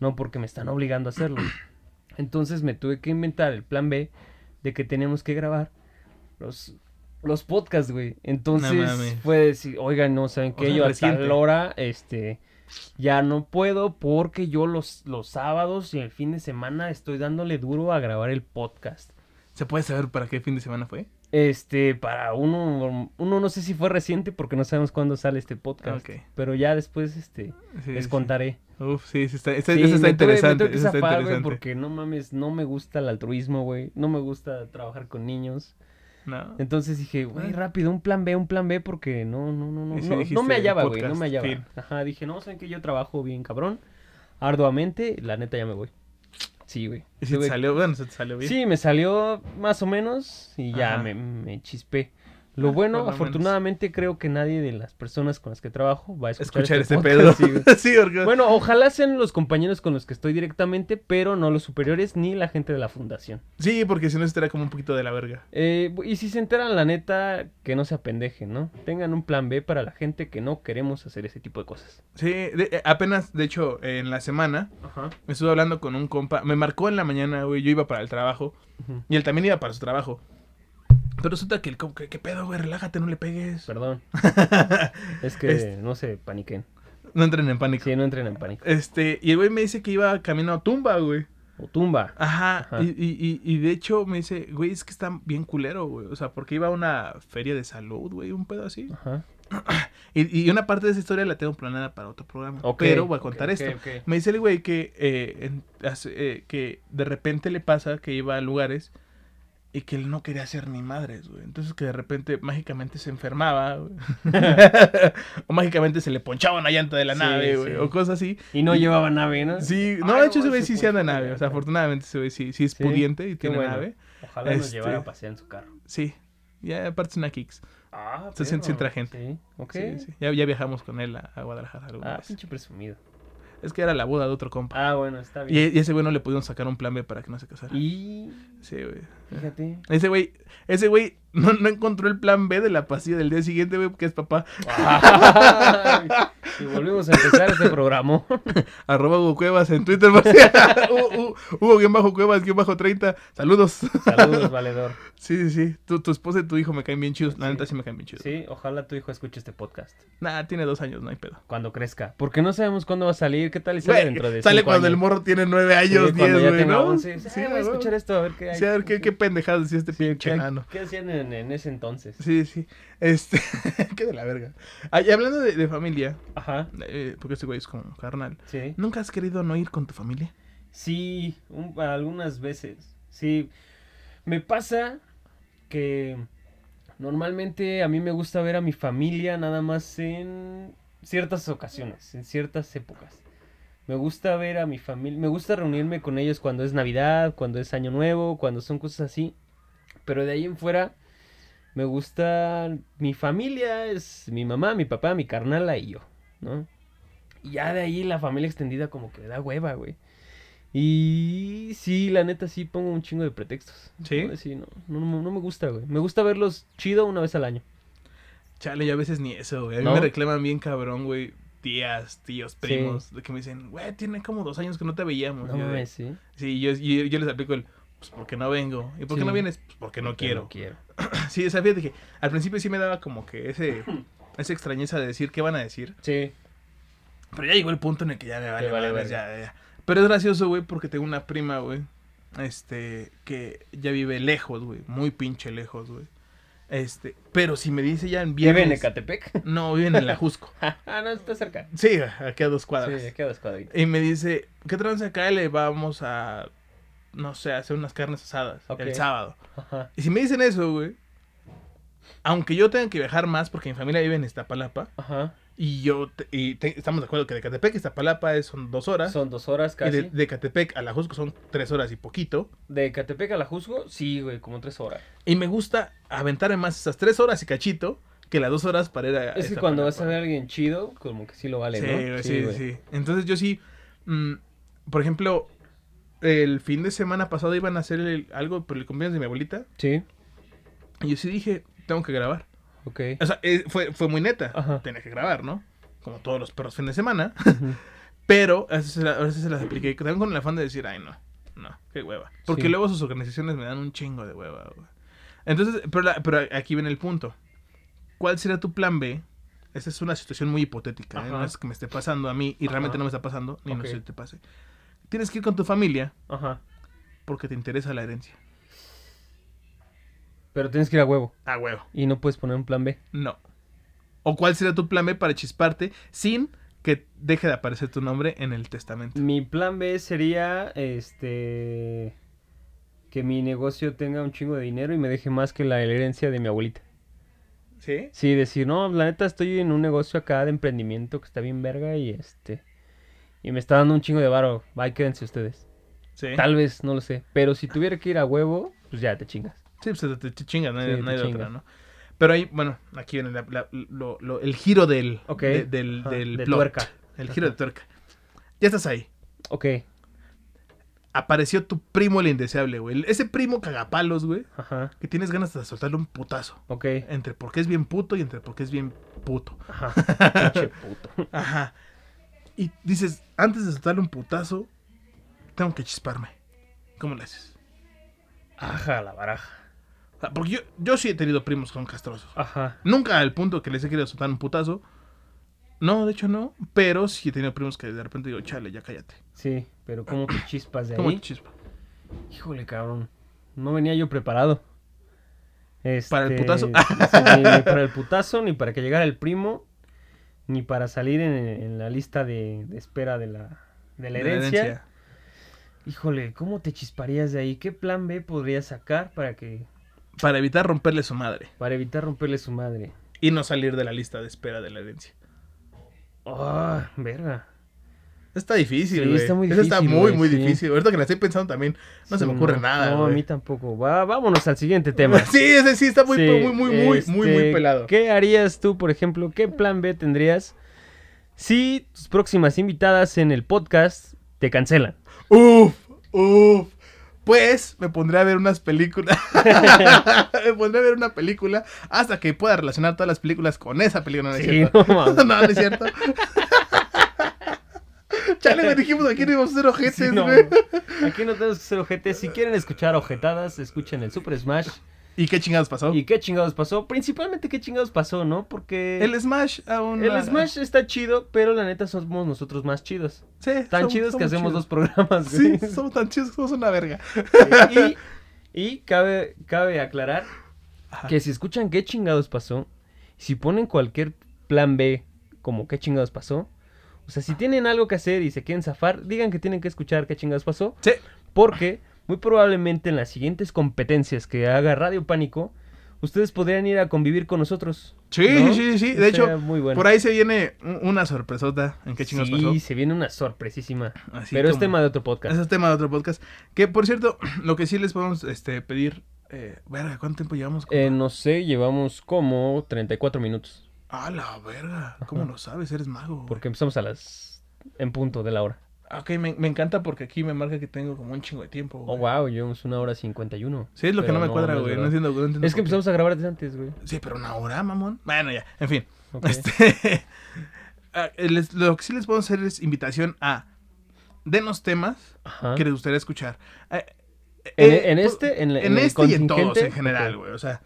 no porque me están obligando a hacerlo. Entonces me tuve que inventar el plan B de que teníamos que grabar los, los podcasts, güey. Entonces mames. fue decir, oigan, no, ¿saben O qué? sea, Yo a reciente. tal hora, este, ya no puedo porque yo los, los sábados y el fin de semana estoy dándole duro a grabar el podcast. ¿Se puede saber para qué fin de semana fue? Este, para uno, uno no sé si fue reciente porque no sabemos cuándo sale este podcast. Pero ya después, este, Sí, les sí. contaré. Uf, sí, sí, está, está, Sí, eso está me tuve- me interesante. tuve que eso está zafar, güey, interesante. porque no mames, no me gusta el altruismo, güey. No me gusta trabajar con niños. No. Entonces dije, güey, rápido, un plan B, un plan B, porque no, no, no, no. No, no me hallaba, güey, no me hallaba. Ajá, dije, no, saben que yo trabajo bien cabrón, arduamente, la neta ya me voy. Sí, güey. ¿Y si te salió? Bueno, se te salió bien. Sí, me salió más o menos y ya me, me chispé. Lo bueno, por lo menos. afortunadamente, creo que nadie de las personas con las que trabajo va a escuchar, Escuchar este podcast, pedo. sí, güey. sí, porque... Bueno, ojalá sean los compañeros con los que estoy directamente, pero no los superiores ni la gente de la fundación. Sí, porque si no estaría como un poquito de la verga. Eh, y si se enteran, la neta, que no se apendejen, ¿no? Tengan un plan B para la gente que no queremos hacer ese tipo de cosas. Sí, de- eh, apenas, de hecho, en la semana Ajá. me estuve hablando con un compa. Me marcó en la mañana, güey. Yo iba para el trabajo. Y él también iba para su trabajo. Pero resulta que el compa, ¿qué, pedo, güey? Relájate, no le pegues. Perdón. es que Este- no se paniquen. No entren en pánico. Sí, no entren en pánico. Este, y el güey me dice que iba camino a Tumba, güey. O tumba. Ajá, Ajá. Y, y, y, y de hecho me dice, güey, es que está bien culero, güey. O sea, porque iba a una feria de salud, güey, un pedo así. Ajá. Y, y una parte de esa historia la tengo planeada para otro programa. Ok, pero voy a contar ok, esto. ok, ok. Me dice el güey que, eh, en- hace- eh, que de repente le pasa que iba a lugares y que él no quería hacer ni madres, güey. Entonces que de repente mágicamente se enfermaba, güey. o mágicamente se le ponchaba una llanta de la Sí, nave, güey. sí. O cosas así. Y no llevaba nave, ¿no? Sí, no, Ay, de hecho ese güey, sí se anda nave. O sea, afortunadamente ese güey sí, sí es pudiente y tiene bueno. nave. Ojalá nos Este- llevara a pasear en su carro. Sí. Ya aparte es una Kicks. Ah, Se siente- la gente. Sí, ok. Sí, sí. Ya, ya viajamos con él a, a Guadalajara alguna Ah, vez. pinche presumido. Es que era la boda de otro compa. Ah, bueno, está Y, bien. y ese güey no le pudieron sacar un plan B para que no se casara. Y... Sí, güey. Fíjate. Ese güey, ese güey no, no encontró el plan B de la pastilla del día siguiente, güey, que es papá. Y volvimos a empezar este programa. Arroba Hugo Cuevas en Twitter. Hugo- Hugo- bajo Cuevas, guion bajo 30. Saludos. Saludos, valedor. Sí, sí, sí. Tu, tu esposa y tu hijo me caen bien chidos. La neta sí me caen bien chidos. Sí, ojalá tu hijo escuche este podcast Nah, tiene dos años, no hay pedo. cuando crezca. Porque no sabemos cuándo va a salir. ¿Qué tal y sale Güey, dentro de sale cuando el años? morro tiene nueve Sí, años, diez, cuando ya güey, tenga ¿no? 11. Sí, Sí, voy a escuchar esto a ver qué hay. Sí, a ver qué, qué pendejadas decía este Sí, pinche ¿qué, enano. qué hacían en, en ese entonces? Sí, sí. Este, qué de la verga. Ah, y hablando de, de familia, Ajá, eh, porque este güey es como carnal. sí. ¿Nunca has querido no ir con tu familia? Sí, un- algunas veces. Sí, me pasa que normalmente a mí me gusta ver a mi familia nada más en ciertas ocasiones, en ciertas épocas. Me gusta ver a mi familia, me gusta reunirme con ellos cuando es Navidad, cuando es Año Nuevo, cuando son cosas así. Pero de ahí en fuera me gusta mi familia, es mi mamá, mi papá, mi carnala y yo, ¿no? Y ya de ahí la familia extendida como que me da hueva, güey. Y sí, la neta sí pongo un chingo de pretextos. ¿Sí? No, Sí, no, no, no- no me gusta, güey. Me gusta verlos chido una vez al año. Chale, yo a veces ni eso, güey. A mí ¿No? me reclaman bien cabrón, güey. Tías, tíos, Sí. primos, de que me dicen, güey, tiene como dos años que no te veíamos. No yo sí. Sí, yo, yo, yo les aplico el, pues porque no vengo. ¿Y por qué Sí. no vienes? Pues porque no Porque quiero. No quiero. Sí, o sea, fíjate que al principio sí me daba como que ese, esa extrañeza de decir qué van a decir. Sí. Pero ya llegó el punto en el que ya me vale, vale verga. ya, ya. Pero es gracioso, güey, porque tengo una prima, güey. Este, que ya vive lejos, güey. Muy pinche lejos, güey. Este, pero si me dice ya en ¿Vive viernes. en Ecatepec? No, viven en la Jusco. ah, no, está cerca. Sí, aquí a dos cuadras. Sí, queda escuadrito. Y me dice, ¿qué trance acá? Le vamos a, no sé, a hacer unas carnes asadas el sábado. Ajá. Y si me dicen eso, güey, aunque yo tenga que viajar más porque mi familia vive en Iztapalapa, Ajá. Y yo, te- y te- estamos de acuerdo que de Catepec a Iztapalapa es- son dos horas, Son dos horas y casi. de, De, de Catepec a la Jusco son tres horas y poquito, Ecatepec a la Juzgo, sí, güey, como tres horas. y me gusta aventar más esas tres horas y cachito que las dos horas para ir a Es que cuando vas a ver a alguien chido, como que sí lo vale, Sí, ¿no? güey, sí, güey. sí. Entonces yo sí, mm, por ejemplo, el fin de semana pasado iban a hacer el- algo por el cumpleaños de mi abuelita. Sí, Y yo sí dije, tengo que grabar. Ok. O sea, eh, fue, fue muy neta. Ajá. Tenía que grabar, ¿no? Como todos los perros fin de semana. Pero a veces, a veces se las apliqué también con el afán de decir, ay, no. no, qué hueva. Porque Sí. luego sus organizaciones me dan un chingo de hueva, güey. Entonces, pero, la- pero aquí viene el punto. ¿Cuál sería tu plan B? Esta es una situación muy hipotética, ¿eh? No es que me esté pasando a mí y realmente no me está pasando, ni no Ok. sé si te pase. Tienes que ir con tu familia Ajá. porque te interesa la herencia. Pero tienes que ir a huevo. Ah, huevo. Y no puedes poner un plan B. No. ¿O cuál sería tu plan B para chisparte sin que deje de aparecer tu nombre en el testamento? Mi plan B sería, este... Que mi negocio tenga un chingo de dinero y me deje más que la herencia de mi abuelita. ¿Sí? Sí, decir, no, la neta estoy en un negocio acá de emprendimiento que está bien verga y este... Y me está dando un chingo de varo. Bye, quédense ustedes. Sí. Tal vez, no lo sé. Pero si tuviera que ir a huevo, pues ya te chingas. Sí, pues te, te- chingas, no hay, Sí, no hay te de otra. ¿no? Pero ahí, bueno, aquí viene la- la- lo- lo- el giro del, de- del, del de plot. tuerca. El giro de tuerca. Ya estás ahí. Ok, Apareció tu primo el indeseable, güey. Ese primo cagapalos, güey. ajá, Que tienes ganas de soltarle un putazo. ok. Entre porque es bien puto y entre porque es bien puto. Ajá, pinche puto. Ajá. Y dices, antes de soltarle un putazo, tengo que chisparme. ¿Cómo le haces? Ajá, la baraja. O sea, porque yo, yo sí he tenido primos con castrosos. Ajá, Nunca al punto que les he querido soltar un putazo. No, de hecho no. Pero sí he tenido primos que de repente digo, chale, ya cállate. sí, pero ¿cómo te chispas de ¿Cómo ahí? te chispa? Híjole, cabrón. No venía yo preparado. ¿Para el Este, putazo? sí, ni, ni para el putazo, ni para que llegara el primo, ni para salir en, en la lista de, de espera de la, de la De la herencia. Híjole, ¿cómo te chisparías de ahí? ¿Qué plan B podrías sacar para que Para evitar romperle su madre. para evitar romperle su madre? Y no salir de la lista de espera de la herencia. Ah, verga. Está difícil, Sí, güey. está muy Eso está difícil, muy, muy sí. difícil. Ahorita que la estoy pensando también, no se me ocurre no, nada, No, a mí tampoco. Va, vámonos al siguiente tema. Sí, ese sí está muy, muy, muy, muy, muy este, pelado. ¿Qué harías tú, por ejemplo? ¿Qué plan B tendrías si tus próximas invitadas en el podcast te cancelan? Uf, uf. Pues me pondré a ver unas películas. me pondré a ver una película hasta que pueda relacionar todas las películas con esa película. No, no es Sí, cierto. no no, no es cierto. Chale, me dijimos aquí no íbamos a ser ojetes, Sí, no, aquí no tenemos que ser ojetes. Si quieren escuchar ojetadas, escuchen el Super Smash. ¿Y qué chingados pasó? ¿Y qué chingados pasó? Principalmente qué chingados pasó, ¿no? Porque El Smash aún. el Smash está chido, pero la neta somos nosotros más chidos. Sí, Tan somos- chidos que somos hacemos chidos. dos programas, Sí, somos tan chidos que somos una verga. y, y cabe, cabe aclarar que si escuchan qué chingados pasó, si ponen cualquier plan B como qué chingados pasó, o sea, si tienen algo que hacer y se quieren zafar, digan que tienen que escuchar qué chingados pasó, Sí. porque muy probablemente en las siguientes competencias que haga Radio Pánico, ustedes podrían ir a convivir con nosotros. Sí, ¿no? sí, sí. De hecho, muy bueno. por ahí se viene un- una sorpresota en qué chingados sí, pasó. se viene una sorpresísima. Así pero es tema de otro podcast. Es tema de otro podcast. Que por cierto, lo que sí les podemos este, pedir. Eh, verga, ¿cuánto tiempo llevamos? Eh, no sé, llevamos como 34 minutos. Ah, la verga. ¿Cómo lo sabes? Eres mago. güey. Porque empezamos a las... en punto de la hora. Ah, Ok, me, me encanta porque aquí me marca que tengo como un chingo de tiempo. Oh, wow, llevamos una hora 51. Sí, es lo que no me cuadra, güey. No, entiendo, no entiendo Es que empezamos a grabar desde antes, güey. Sí, pero una hora, mamón. Bueno, ya. En fin. Este, ah, les- lo que sí les puedo hacer es invitación a. Denos temas Ajá. que les gustaría escuchar. Eh, ¿En- eh, en pu- este? ¿En en el este y en todos en general, güey. O sea,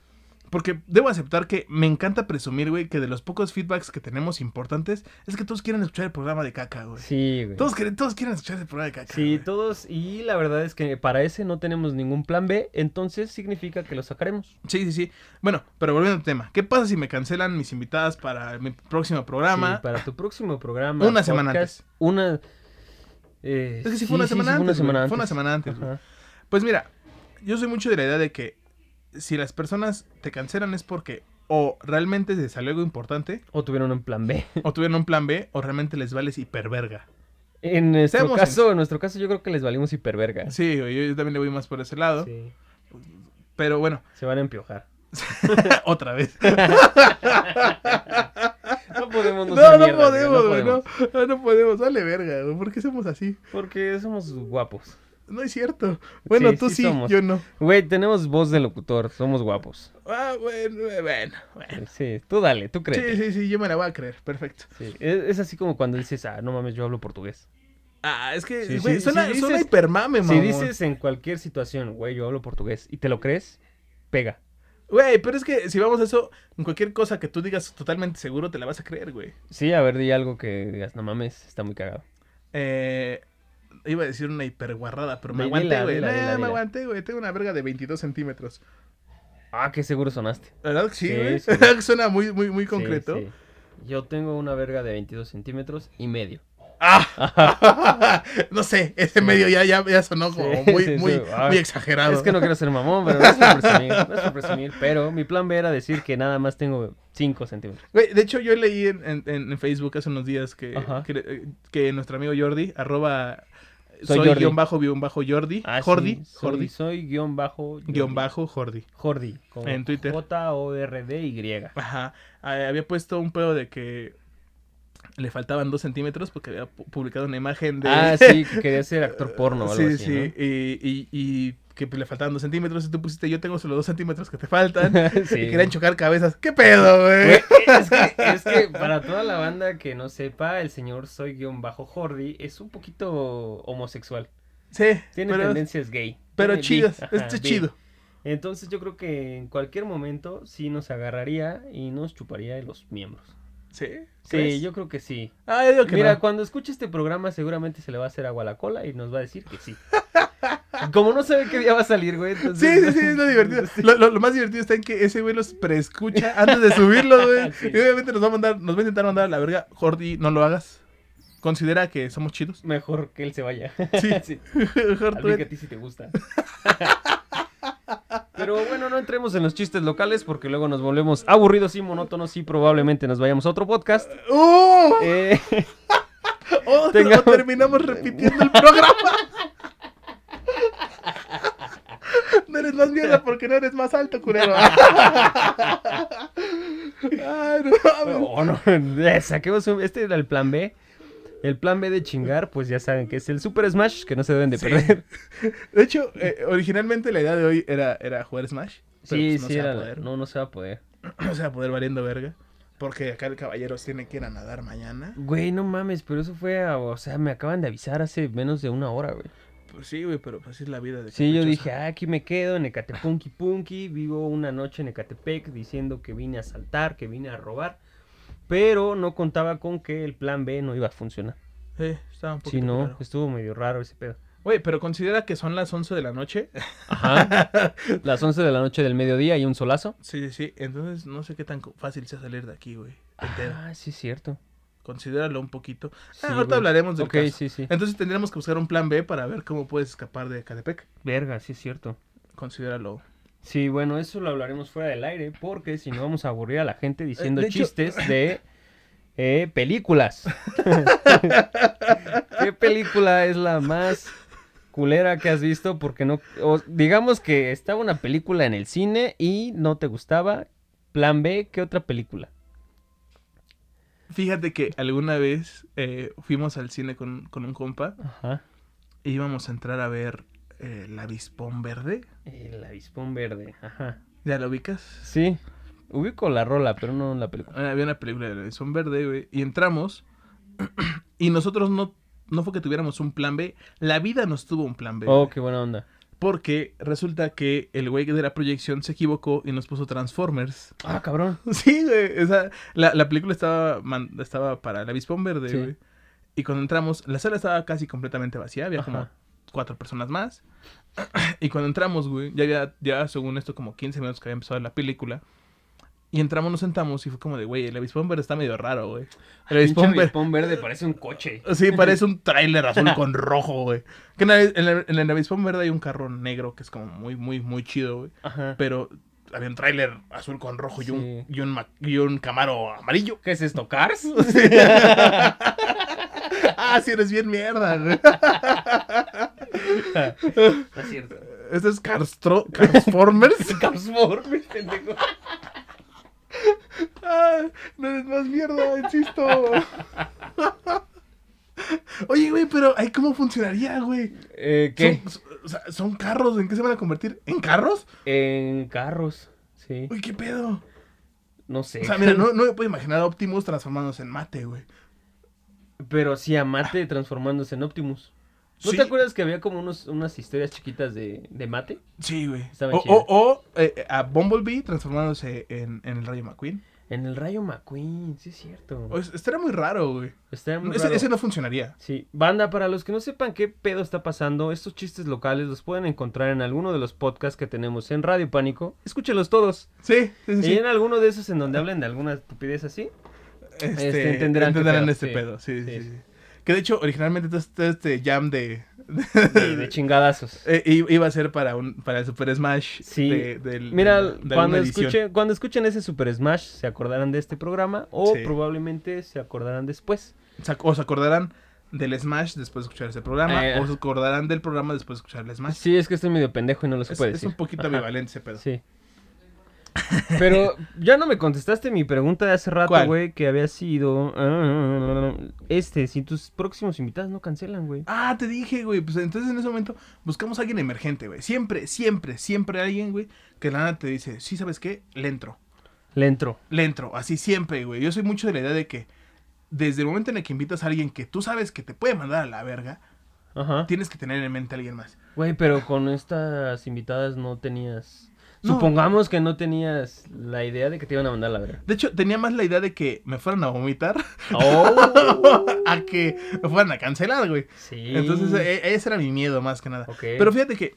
porque debo aceptar que me encanta presumir, güey, que de los pocos feedbacks que tenemos importantes es que todos quieren escuchar el programa de caca, güey. Sí, güey. Todos, quieren, todos quieren escuchar el programa de caca. Sí, güey. todos. Y la verdad es que para ese no tenemos ningún plan B, entonces significa que lo sacaremos. sí, sí, sí. Bueno, pero volviendo al tema. ¿Qué pasa si me cancelan mis invitadas para mi próximo programa? Sí, para tu próximo programa. Una semana podcast, Una. eh, Es que sí fue una semana fue antes, güey. Fue una semana antes, güey. Ajá. Pues mira, yo soy mucho de la idea de que si las personas te cancelan es porque o realmente se salió algo importante, O tuvieron un plan B. o tuvieron un plan B, o realmente les vales hiperverga. En nuestro Seamos caso, en nuestro caso, yo creo que les valimos hiperverga. Sí, yo, yo también le voy más por ese lado. Sí. Pero bueno, Se van a empiojar. otra vez. No podemos no, No, no podemos, güey, no, podemos. no, no podemos, vale verga, ¿por qué somos así? Porque somos guapos. No es cierto. Bueno, Sí, tú sí sí, yo no. Güey, tenemos voz de locutor, somos guapos. Ah, bueno, bueno, bueno. Sí, tú dale, tú Sí, crees. sí, sí, yo me la voy a creer, perfecto. Es, es así como cuando dices, ah, no mames, yo hablo portugués. Ah, es que, Sí, güey, sí, suena, sí hipermame, Si dices en cualquier situación, güey, yo hablo portugués, y te lo crees, pega. Güey, pero es que si vamos a eso, en cualquier cosa que tú digas totalmente seguro, te la vas a creer, güey. Sí, a ver, di algo que digas, no mames, está muy cagado. Eh, iba a decir una hiperguarrada, pero me aguanté, güey. me aguanté, güey. Tengo una verga de 22 centímetros. Ah, qué seguro sonaste. ¿Verdad que sí, güey? sí. Suena muy, muy, muy concreto. sí. Yo tengo una verga de 22 centímetros y medio. ¡Ah! no sé, ese medio ya, ya, ya sonó como Sí, muy, sí, muy, sí. Ah, muy exagerado. Es que no quiero ser mamón, pero no es por presumir, no es por presumir, pero mi plan B era decir que nada más tengo 5 centímetros. Güey, de hecho, yo leí en, en- en Facebook hace unos días que, que, que nuestro amigo Jordi, arroba Soy soy, Jordi. guion bajo, guion bajo Jordi, Ah, Jordi, sí, soy, Jordi, soy guion bajo. guion Jordi. bajo, Jordi. Jordi. como En Twitter. J-O-R-D-Y. Ajá. Eh, había puesto un pedo de que le faltaban dos centímetros porque había pu- publicado una imagen de... Ah, sí, que quería ser actor porno o algo sí, así, sí, ¿no? y, y, y que le faltaban dos centímetros y tú pusiste yo tengo solo dos centímetros que te faltan Sí. y querían chocar cabezas. ¿Qué pedo, güey? Es, que, es que para toda la banda que no sepa, el señor soy guion bajo Jordi es un poquito homosexual. Sí, Tiene pero, tendencias gay. pero chido, este chido. Entonces yo creo que en cualquier momento sí nos agarraría y nos chuparía los miembros. ¿Sí? Sí, yo creo que sí. Ah, yo digo que Mira, no. cuando escuche este programa seguramente se le va a hacer agua a la cola y nos va a decir que sí. Como no sabe qué día va a salir, güey. Sí, Entonces, sí, sí, es lo divertido. Lo, lo- lo más divertido está en que ese güey los preescucha antes de subirlo, güey. Sí. Y obviamente nos va a mandar, nos va a intentar mandar a la verga. Jordi, no lo hagas. Considera que somos chidos. Mejor que él se vaya. Sí. sí. Mejor tú- que a ti sí te gusta. Pero bueno, no entremos en los chistes locales porque luego nos volvemos aburridos y monótonos y probablemente nos vayamos a otro podcast. ¡Oh! Eh, ¡Oh! tengamos- o terminamos repitiendo el programa. No eres más mierda porque no eres más alto, culero. Ay, no mames. oh, no, eh, saquemos un- este era el plan B. El plan B de chingar, pues ya saben que es el Super Smash que no se deben de Sí. perder. De hecho, eh, originalmente la idea de hoy era, era jugar Smash. pero Sí, pues no sí, se va a era, poder. no, no se va a poder. No se va a poder valiendo verga. Porque acá el caballero tiene que ir a nadar mañana. Güey, no mames, pero eso fue, a- o sea, me acaban de avisar hace menos de una hora, güey. Pues sí, güey, pero pues así es la vida de Sí, yo dije, ah, aquí me quedo en Ecatepunki Punki, vivo una noche en Ecatepec diciendo que vine a saltar, que vine a robar, pero no contaba con que el plan B no iba a funcionar. Sí, estaba un poquito Sí, no, raro. estuvo medio raro ese pedo. Güey, pero considera que son las 11 de la noche. Ajá. Las 11 de la noche del mediodía y un solazo. Sí, sí, sí. Entonces no sé qué tan fácil sea salir de aquí, güey. Ah, sí es cierto. Considéralo un poquito. Ah, Sí, ahorita hablaremos del Ok, caso. sí, sí. Entonces tendríamos que buscar un plan B para ver cómo puedes escapar de Catepec. Verga, sí es cierto. Considéralo. Sí, bueno, eso lo hablaremos fuera del aire, porque si no vamos a aburrir a la gente diciendo de hecho- chistes de eh, películas. ¿Qué película es la más culera que has visto? Porque no, o digamos que estaba una película en el cine y no te gustaba. Plan B, ¿qué otra película? Fíjate que alguna vez eh, fuimos al cine con, con un compa Ajá. e íbamos a entrar a ver eh, La Avispón Verde. El avispón verde, ajá. ¿Ya lo ubicas? Sí, ubico la rola, pero no la película. Ah, Había una película de La Avispón Verde, güey. Y entramos y nosotros no, no fue que tuviéramos un plan B. La vida nos tuvo un plan B. Oh, güey. qué buena onda. Porque resulta que el güey de la proyección se equivocó y nos puso Transformers. Ah, cabrón. Sí, güey. O sea, la, la película estaba, man- estaba para la avispón verde, Sí. güey. Y cuando entramos, la sala estaba casi completamente vacía. Había como cuatro personas más. Y cuando entramos, güey, ya había, ya según esto, como 15 minutos que había empezado la película. Y entramos, nos sentamos y fue como de, güey, el avispón verde está medio raro, güey. El avispón verde... parece un coche. Sí, parece un tráiler azul con rojo, güey. Que en el, en el- en el avispón verde hay un carro negro que es como muy, muy, muy chido, güey. Ajá. Pero había un tráiler azul con rojo y, un, y, un, y un Camaro amarillo. ¿Qué es esto, Cars? ah, sí, eres bien mierda, güey. No es cierto. Este es Carstro Transformers. Transformers, pendejo. Ah, no eres más mierda, insisto. Oye, güey, pero ahí cómo funcionaría, güey. Eh, ¿Qué? Son carros, ¿en qué se van a convertir? ¿En carros? En carros, sí. Uy, qué pedo. No sé. O sea, mira, no, no me puedo imaginar a Optimus transformándose en mate, güey. Pero sí a Mate transformándose en Optimus. ¿No Sí. te acuerdas que había como unos, unas historias chiquitas de, de Mate? Sí, güey. O, o, o, eh, a Bumblebee transformándose en, en el Rayo McQueen. En el Rayo McQueen, sí es cierto. O es- estaría muy raro, güey. Muy Ese, raro. ese no funcionaría. Sí, banda, para los que no sepan qué pedo está pasando, estos chistes locales los pueden encontrar en alguno de los podcasts que tenemos en Radio Pánico. Escúchenlos todos. Sí, sí, sí. Y en alguno de esos en donde hablen de alguna estupidez así. Este, este, entenderán pedo, este sí. pedo. Sí, sí, Sí, sí. Que de hecho, originalmente todo este, este jam de. De, de chingadazos. eh, iba a ser para un para el Super Smash. Sí. de- del- Mira, cuando, escuchen, cuando escuchen ese Super Smash, se acordarán de este programa o Sí. probablemente se acordarán después. O se acordarán del Smash después de escuchar ese programa. Eh. O se acordarán del programa después de escuchar el Smash. Sí, es que estoy medio pendejo y no lo supe es decir. un poquito Ajá. ambivalente ese pedo. Sí. Pero ya no me contestaste mi pregunta de hace rato, güey, que había sido... ah, este, si tus próximos invitados no cancelan, güey. Ah, te dije, güey. Pues entonces en ese momento buscamos a alguien emergente, güey. Siempre, siempre, siempre alguien, güey, que la nada te dice, sí, ¿sabes qué? Le entro. Le entro. Le entro. Así siempre, güey. Yo soy mucho de la idea de que desde el momento en el que invitas a alguien que tú sabes que te puede mandar a la verga, Ajá. tienes que tener en mente a alguien más. Güey, pero con estas invitadas no tenías... No. Supongamos que no tenías la idea de que te iban a mandar a la verga. De hecho, tenía más la idea de que me fueran a vomitar ¡Oh! a que me fueran a cancelar, güey. Sí. Entonces, e- ese era mi miedo más que nada. Pero fíjate que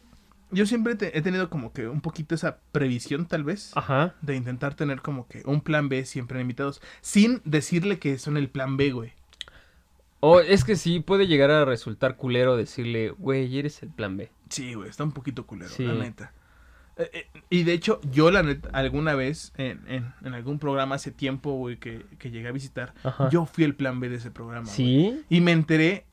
yo siempre te- he tenido como que un poquito esa previsión, tal vez, Ajá. de intentar tener como que un plan B siempre en invitados, sin decirle que son el plan B, güey. O es que sí puede llegar a resultar culero decirle, güey, eres el plan B. Sí, güey, está un poquito culero, Sí. la neta. Eh, eh, y de hecho, yo la neta, alguna vez, en, en- en algún programa hace tiempo, güey, que, que llegué a visitar, Ajá. yo fui el plan B de ese programa. güey. ¿Sí? Y me enteré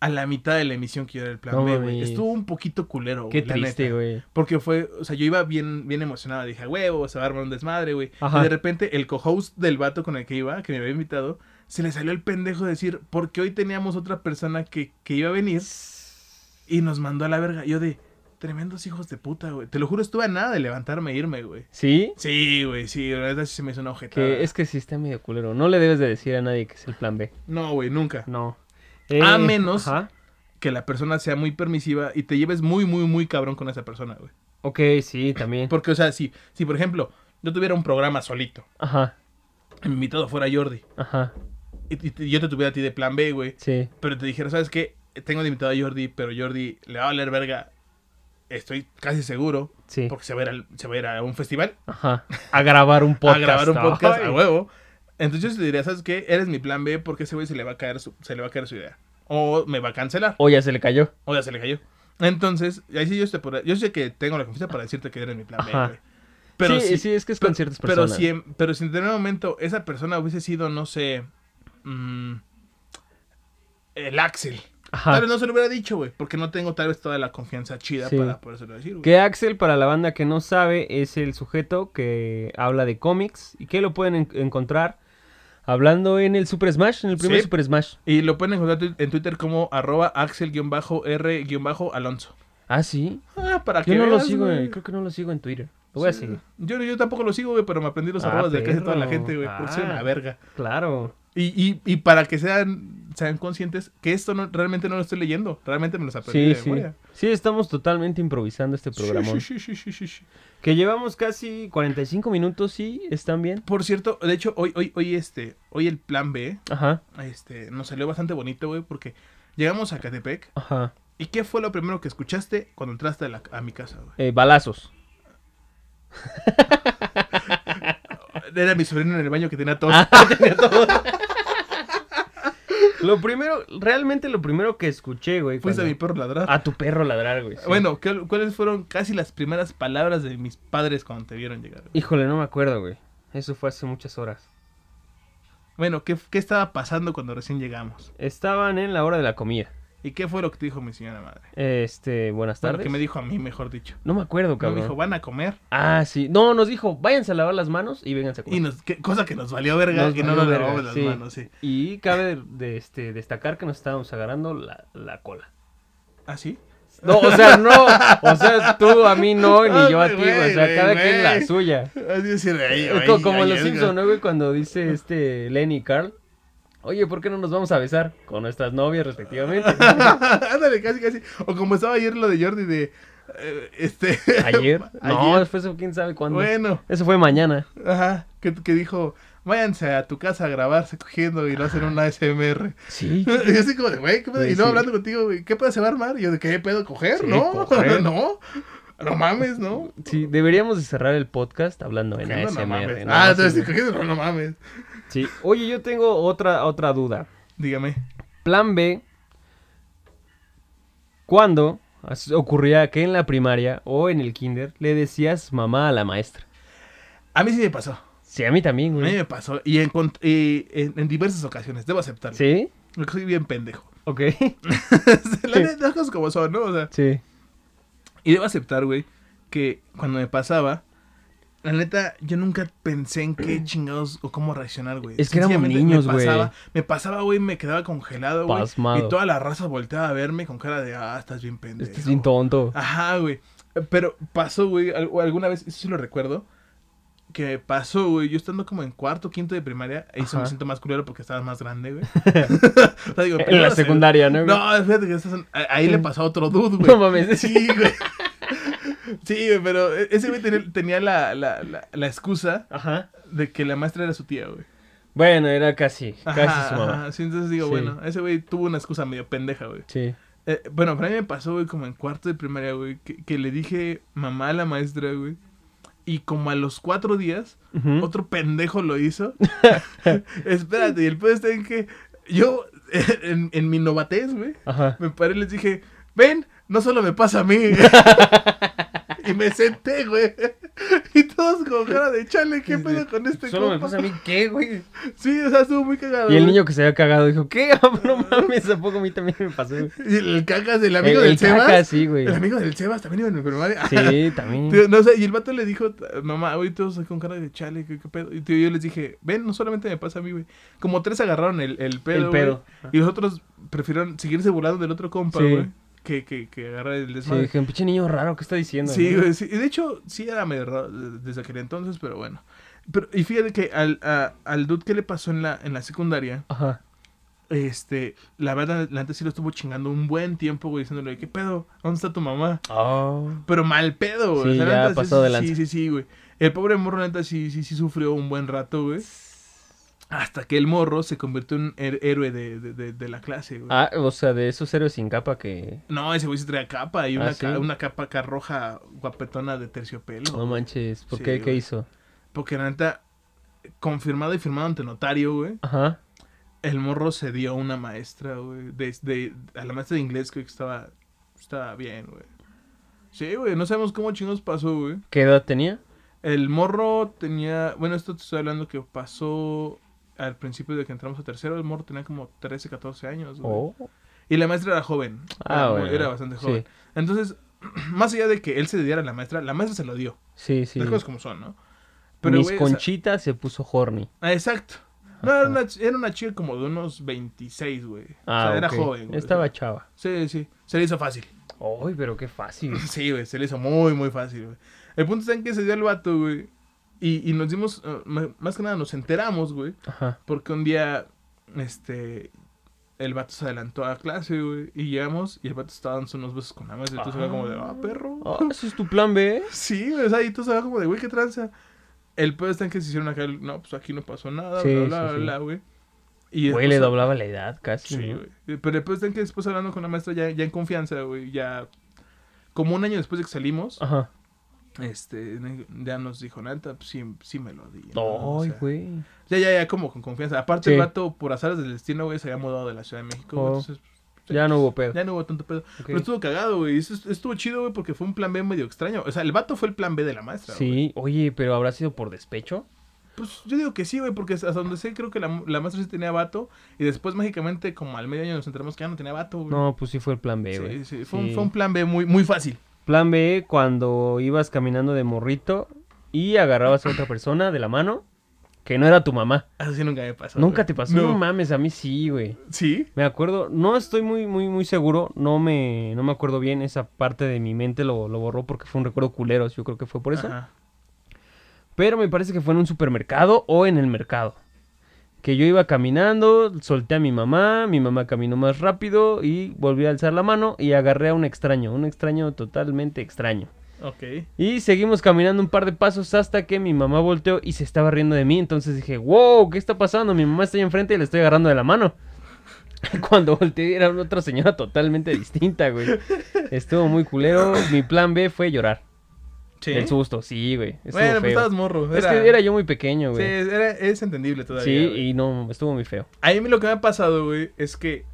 a la mitad de la emisión que yo era el plan No B, güey. Estuvo un poquito culero, güey. Qué la triste, neta. güey. Porque fue, o sea, yo iba bien, bien emocionado. Dije, "A huevo, se va a armar un desmadre, güey. Ajá. Y de repente el co-host del vato con el que iba, que me había invitado, se le salió el pendejo de decir, porque hoy teníamos otra persona que, que iba a venir y nos mandó a la verga. Yo de, tremendos hijos de puta, güey. Te lo juro, estuve a nada de levantarme e irme, güey. ¿Sí? Sí, güey, sí, la verdad sí se me hizo una ojetada. Que es que sí está medio culero. No le debes de decir a nadie que es el plan B. No, güey, nunca. No. A menos- Ajá. Que la persona sea muy permisiva y te lleves muy, muy, muy cabrón con esa persona, güey. Ok, sí, también. Porque, o sea, si, si por ejemplo, yo tuviera un programa solito, Ajá, y mi invitado fuera Jordi, ajá. y, yo te tuviera a ti de plan B, güey, Sí. pero te dijera, ¿sabes qué? Tengo de invitado a Jordi, pero Jordi le va a valer verga, estoy casi seguro, Sí. porque se va a ir, al- se va a, ir a un festival, Ajá. A grabar un podcast. a grabar un podcast Ay. a huevo. Entonces yo te diría, ¿sabes qué? Eres mi plan B porque ese güey se le va a caer su, se le va a caer su idea. O me va a cancelar. O ya se le cayó. O ya se le cayó. Entonces, ahí sí yo, te podré- yo sé que tengo la confianza para decirte que eres mi plan B, güey. Pero sí, si, sí, es que es pero, con ciertas pero personas. si, en, pero si en determinado momento esa persona hubiese sido, no sé, mm, el Axel. Ajá. Tal vez no se lo hubiera dicho, güey, porque no tengo tal vez toda la confianza chida Sí. para podérselo decir, güey. Que Axel, para la banda que no sabe, es el sujeto que habla de cómics y que lo pueden en- encontrar hablando en el Super Smash, en el primer Sí. Super Smash. Y lo pueden encontrar en Twitter como arroba axel-r-alonso. Ah, sí. Ah, para Yo que no lo sigo, güey. eh, creo que no lo sigo en Twitter. Lo voy a seguir. Yo, yo tampoco lo sigo, güey, pero me aprendí los Ah, arrobas de casi toda la perro. gente, güey, porque soy Ah. una verga. Claro. Y, y, y para que sean, sean conscientes que esto no, realmente no lo estoy leyendo, realmente me los aprendí Sí, de sí. memoria. Sí, estamos totalmente improvisando este programón. Sí. Que llevamos casi 45 minutos, sí, están bien. Por cierto, de hecho, hoy, hoy, hoy, este, hoy el plan B, Ajá, este, nos salió bastante bonito, güey, porque llegamos a Catepec. ajá. ¿Y qué fue lo primero que escuchaste cuando entraste a, la- a mi casa, güey? Eh, balazos. Era mi sobrino en el baño que tenía tos. Ah, tenía todo. Lo primero, realmente lo primero que escuché, güey. Fuiste a mi perro ladrar. A tu perro ladrar, güey. sí. Bueno, ¿qué- ¿cuáles fueron casi las primeras palabras de mis padres cuando te vieron llegar? güey? Híjole, no me acuerdo, güey. Eso fue hace muchas horas. Bueno, ¿qué, ¿qué estaba pasando cuando recién llegamos? Estaban en la hora de la comida. ¿Y qué fue lo que te dijo mi señora madre? Este, buenas Bueno, tardes. que me dijo a mí, mejor dicho. No me acuerdo, Me cabrón. dijo, van a comer. Ah, sí. No, nos dijo, váyanse a lavar las manos y vénganse a comer. Y nos, que- cosa que nos valió verga, Nos que no nos lavamos las sí. manos, sí. Y cabe de, este, destacar que nos estábamos agarrando la, la cola. ¿Ah, sí? No, o sea, no. O sea, tú a mí no, ni yo a ti, güey. O sea, cada quien la suya. Así Es co- como los. Simpsons, ¿no, güey? Cuando dice este Lenny y Carl Oye, ¿por qué no nos vamos a besar? Con nuestras novias, respectivamente. Ándale, casi, casi. O como estaba ayer lo de Jordi de. eh, este. ¿Ayer? No, Ayer. después quién sabe cuándo. Bueno, Eso fue mañana. ajá. Que, que dijo, váyanse a tu casa a grabarse cogiendo y lo hacen una ASMR. Sí. Y así como de, güey, ¿qué pedo? Y sí. hablando contigo, güey, ¿qué pedo se va a armar? Y yo de, ¿qué pedo? ¿Coger? Sí, no, coger. no. No mames, ¿no? Sí, deberíamos de cerrar el podcast hablando en Cogiendo, ASMR. no mames. ¿no? Ah, entonces, cogiendo, no, no mames. Sí. Oye, yo tengo otra, otra duda. Dígame. Plan B. ¿Cuándo ocurría que en la primaria o en el kinder le decías mamá a la maestra? A mí sí me pasó. Sí, a mí también, A mí güey. me pasó. Y en, cont- y en, en diversas ocasiones, debo aceptarlo. ¿Sí? Porque soy bien pendejo. Ok. La neta, las cosas como son, ¿no? O sea, Sí. y debo aceptar, güey, que cuando me pasaba, la neta, yo nunca pensé en qué chingados o cómo reaccionar, güey. Es que éramos niños, güey. Me pasaba, güey, me quedaba congelado, güey. Y toda la raza volteaba a verme con cara de, ah, estás bien pendejo. Estás bien tonto. Ajá, güey. Pero pasó, güey, al- alguna vez, eso sí lo recuerdo, que pasó, güey, yo estando como en cuarto, quinto de primaria, ahí se me siento más culero porque estaba más grande, güey. O sea, digo, En la se- secundaria, ¿no? güey? No, fíjate que estás en- ahí le pasó a otro dude, güey. No mames. Sí, güey. Sí, güey, pero ese güey tenía, tenía la, la, la, la excusa Ajá. de que la maestra era su tía, güey. Bueno, era casi, casi Ajá, su mamá. ajá. Sí, entonces digo, Sí. bueno, ese güey tuvo una excusa medio pendeja, güey. Sí. Eh, bueno, para mí me pasó, güey, como en cuarto de primaria, güey, que, que le dije mamá a la maestra, güey. Y como a los cuatro días, otro pendejo lo hizo. Espérate, y el pedo está en que yo, en, en mi novatez, güey, Ajá. me paré y les dije, ven, no solo me pasa a mí. y me senté, güey. Y todos con cara de chale, ¿qué pedo con este Solo me compa?" pasa a mí, ¿qué, güey? Sí, o sea, estuvo muy cagado. Y el niño que se había cagado dijo, ¿qué? No mames, ¿a poco a mí también me pasó? güey? Y el cacas, el amigo el, del el Sebas. sí, güey. El amigo del Sebas también iba en el primaria. Sí, también. Tío, no sé, y el vato le dijo, mamá, güey, todos con cara de chale, ¿qué, qué pedo? Y tío, yo les dije, ven, no solamente me pasa a mí, güey. Como tres agarraron el, el pedo, El güey, pedo. Y los otros prefirieron seguirse burlando del otro compa, Sí. güey. Que, que, que agarrar el Sí, desmadre. dije, un pinche niño raro, ¿qué está diciendo? Sí, güey, sí. De hecho, sí era medio raro de- desde aquel entonces, pero bueno. Pero, y fíjate que al, a- al dude que le pasó en la, en la secundaria, Ajá. este, la verdad, la neta sí lo estuvo chingando un buen tiempo, güey, diciéndole, ¿qué pedo? ¿Dónde está tu mamá? Oh. Pero mal pedo, güey. Sí, la ya neta, pasado de sí, lanza. Sí, sí, sí, güey. El pobre morro, la neta, sí, sí, sí sufrió un buen rato, güey. Hasta que el morro se convirtió en her- héroe de, de, de, de la clase, güey. Ah, o sea, de esos héroes sin capa que... No, ese güey se traía capa y Ah, una, ¿sí? ca- una capa acá roja guapetona de terciopelo. No manches, ¿por Sí, qué? ¿Qué güey. hizo? Porque la neta, confirmado y firmado ante notario, güey. Ajá. El morro se dio a una maestra, güey. De, de- a la maestra de inglés, güey, que estaba, estaba bien, güey. Sí, güey, no sabemos cómo chingos pasó, güey. ¿Qué edad tenía? El morro tenía, bueno, esto te estoy hablando que pasó al principio de que entramos a tercero. El morro tenía como 13, 14 años, güey. Oh. Y la maestra era joven. Ah, era, muy- bueno. era bastante Sí. joven. Entonces, más allá de que él se diera a la maestra, la maestra se lo dio. Sí, sí. Las cosas como son, ¿no? Miss güey, o sea- Conchita se puso horny. Ah, exacto. No, era una, era una chica como de unos 26, güey. Ah, o sea, era joven, güey. Estaba chava. Sí, sí. Se le hizo fácil. Ay, pero qué fácil. Sí, güey. Se le hizo muy, muy fácil, güey. El punto está en que se dio el vato, güey. Y, y nos dimos, ma- más que nada nos enteramos, güey. Ajá. Porque un día, este, el vato se adelantó a clase, güey. Y llegamos y el vato estaba dando unos besos con la maestra. Y tú se como de, ah, perro. Ah, ¿Ese es tu plan B? Sí, güey. O sea, y tú se como de, güey, qué tranza. El pedo está en que se hicieron acá, no, pues aquí no pasó nada, Sí, bla, sí, bla, bla, sí. bla, güey. Y Güey, le doblaba la edad casi. Sí, ¿no? güey. Pero después está en que después hablando con la maestra ya, ya en confianza, güey, ya... Como un año después de que salimos, Ajá. Este, ya nos dijo, neta, pues sí, sí me lo di. ¿no? O Ay, sea, güey. Ya, ya, ya, como con confianza. Aparte, Sí. el vato, por azares del destino, güey, se había mudado de la Ciudad de México. Oh. entonces, sí, Ya no hubo pedo. ya no hubo tanto pedo. Ok. Pero estuvo cagado, güey. Estuvo chido, güey, porque fue un plan B medio extraño. O sea, el vato fue el plan B de la maestra, güey. Sí, oye, pero ¿habrá sido por despecho? Pues yo digo que sí, güey, porque hasta donde sé, creo que la, la maestra sí tenía vato. Y después, mágicamente, como al medio año nos enteramos que ya no tenía vato, güey. No, pues sí fue el plan B, güey. sí, sí, fue, Un, fue un plan B muy, muy fácil. Plan B cuando ibas caminando de morrito y agarrabas a otra persona de la mano que no era tu mamá. Eso sí nunca me pasó. ¿Nunca güey. te pasó? No. No. mames, a mí sí, güey. ¿Sí? Me acuerdo, no estoy muy, muy, muy seguro, no me, no me acuerdo bien, esa parte de mi mente lo, lo borró porque fue un recuerdo culero, yo creo que fue por eso. Ajá. Pero me parece que fue en un supermercado o en el mercado. Que yo iba caminando, solté a mi mamá, mi mamá caminó más rápido y volví a alzar la mano y agarré a un extraño, un extraño totalmente extraño. Ok. Y seguimos caminando un par de pasos hasta que mi mamá volteó y se estaba riendo de mí. Entonces dije, wow, ¿qué está pasando? Mi mamá está ahí enfrente y le estoy agarrando de la mano. Cuando volteé era otra señora totalmente distinta, güey. Estuvo muy culero. Mi plan B fue llorar. Sí. El susto, sí, güey. Bueno, pues estabas morro. Es que era yo muy pequeño, Sí, güey. era- es entendible todavía. Sí, güey. y no, estuvo muy feo. A mí lo que me ha pasado, güey, es que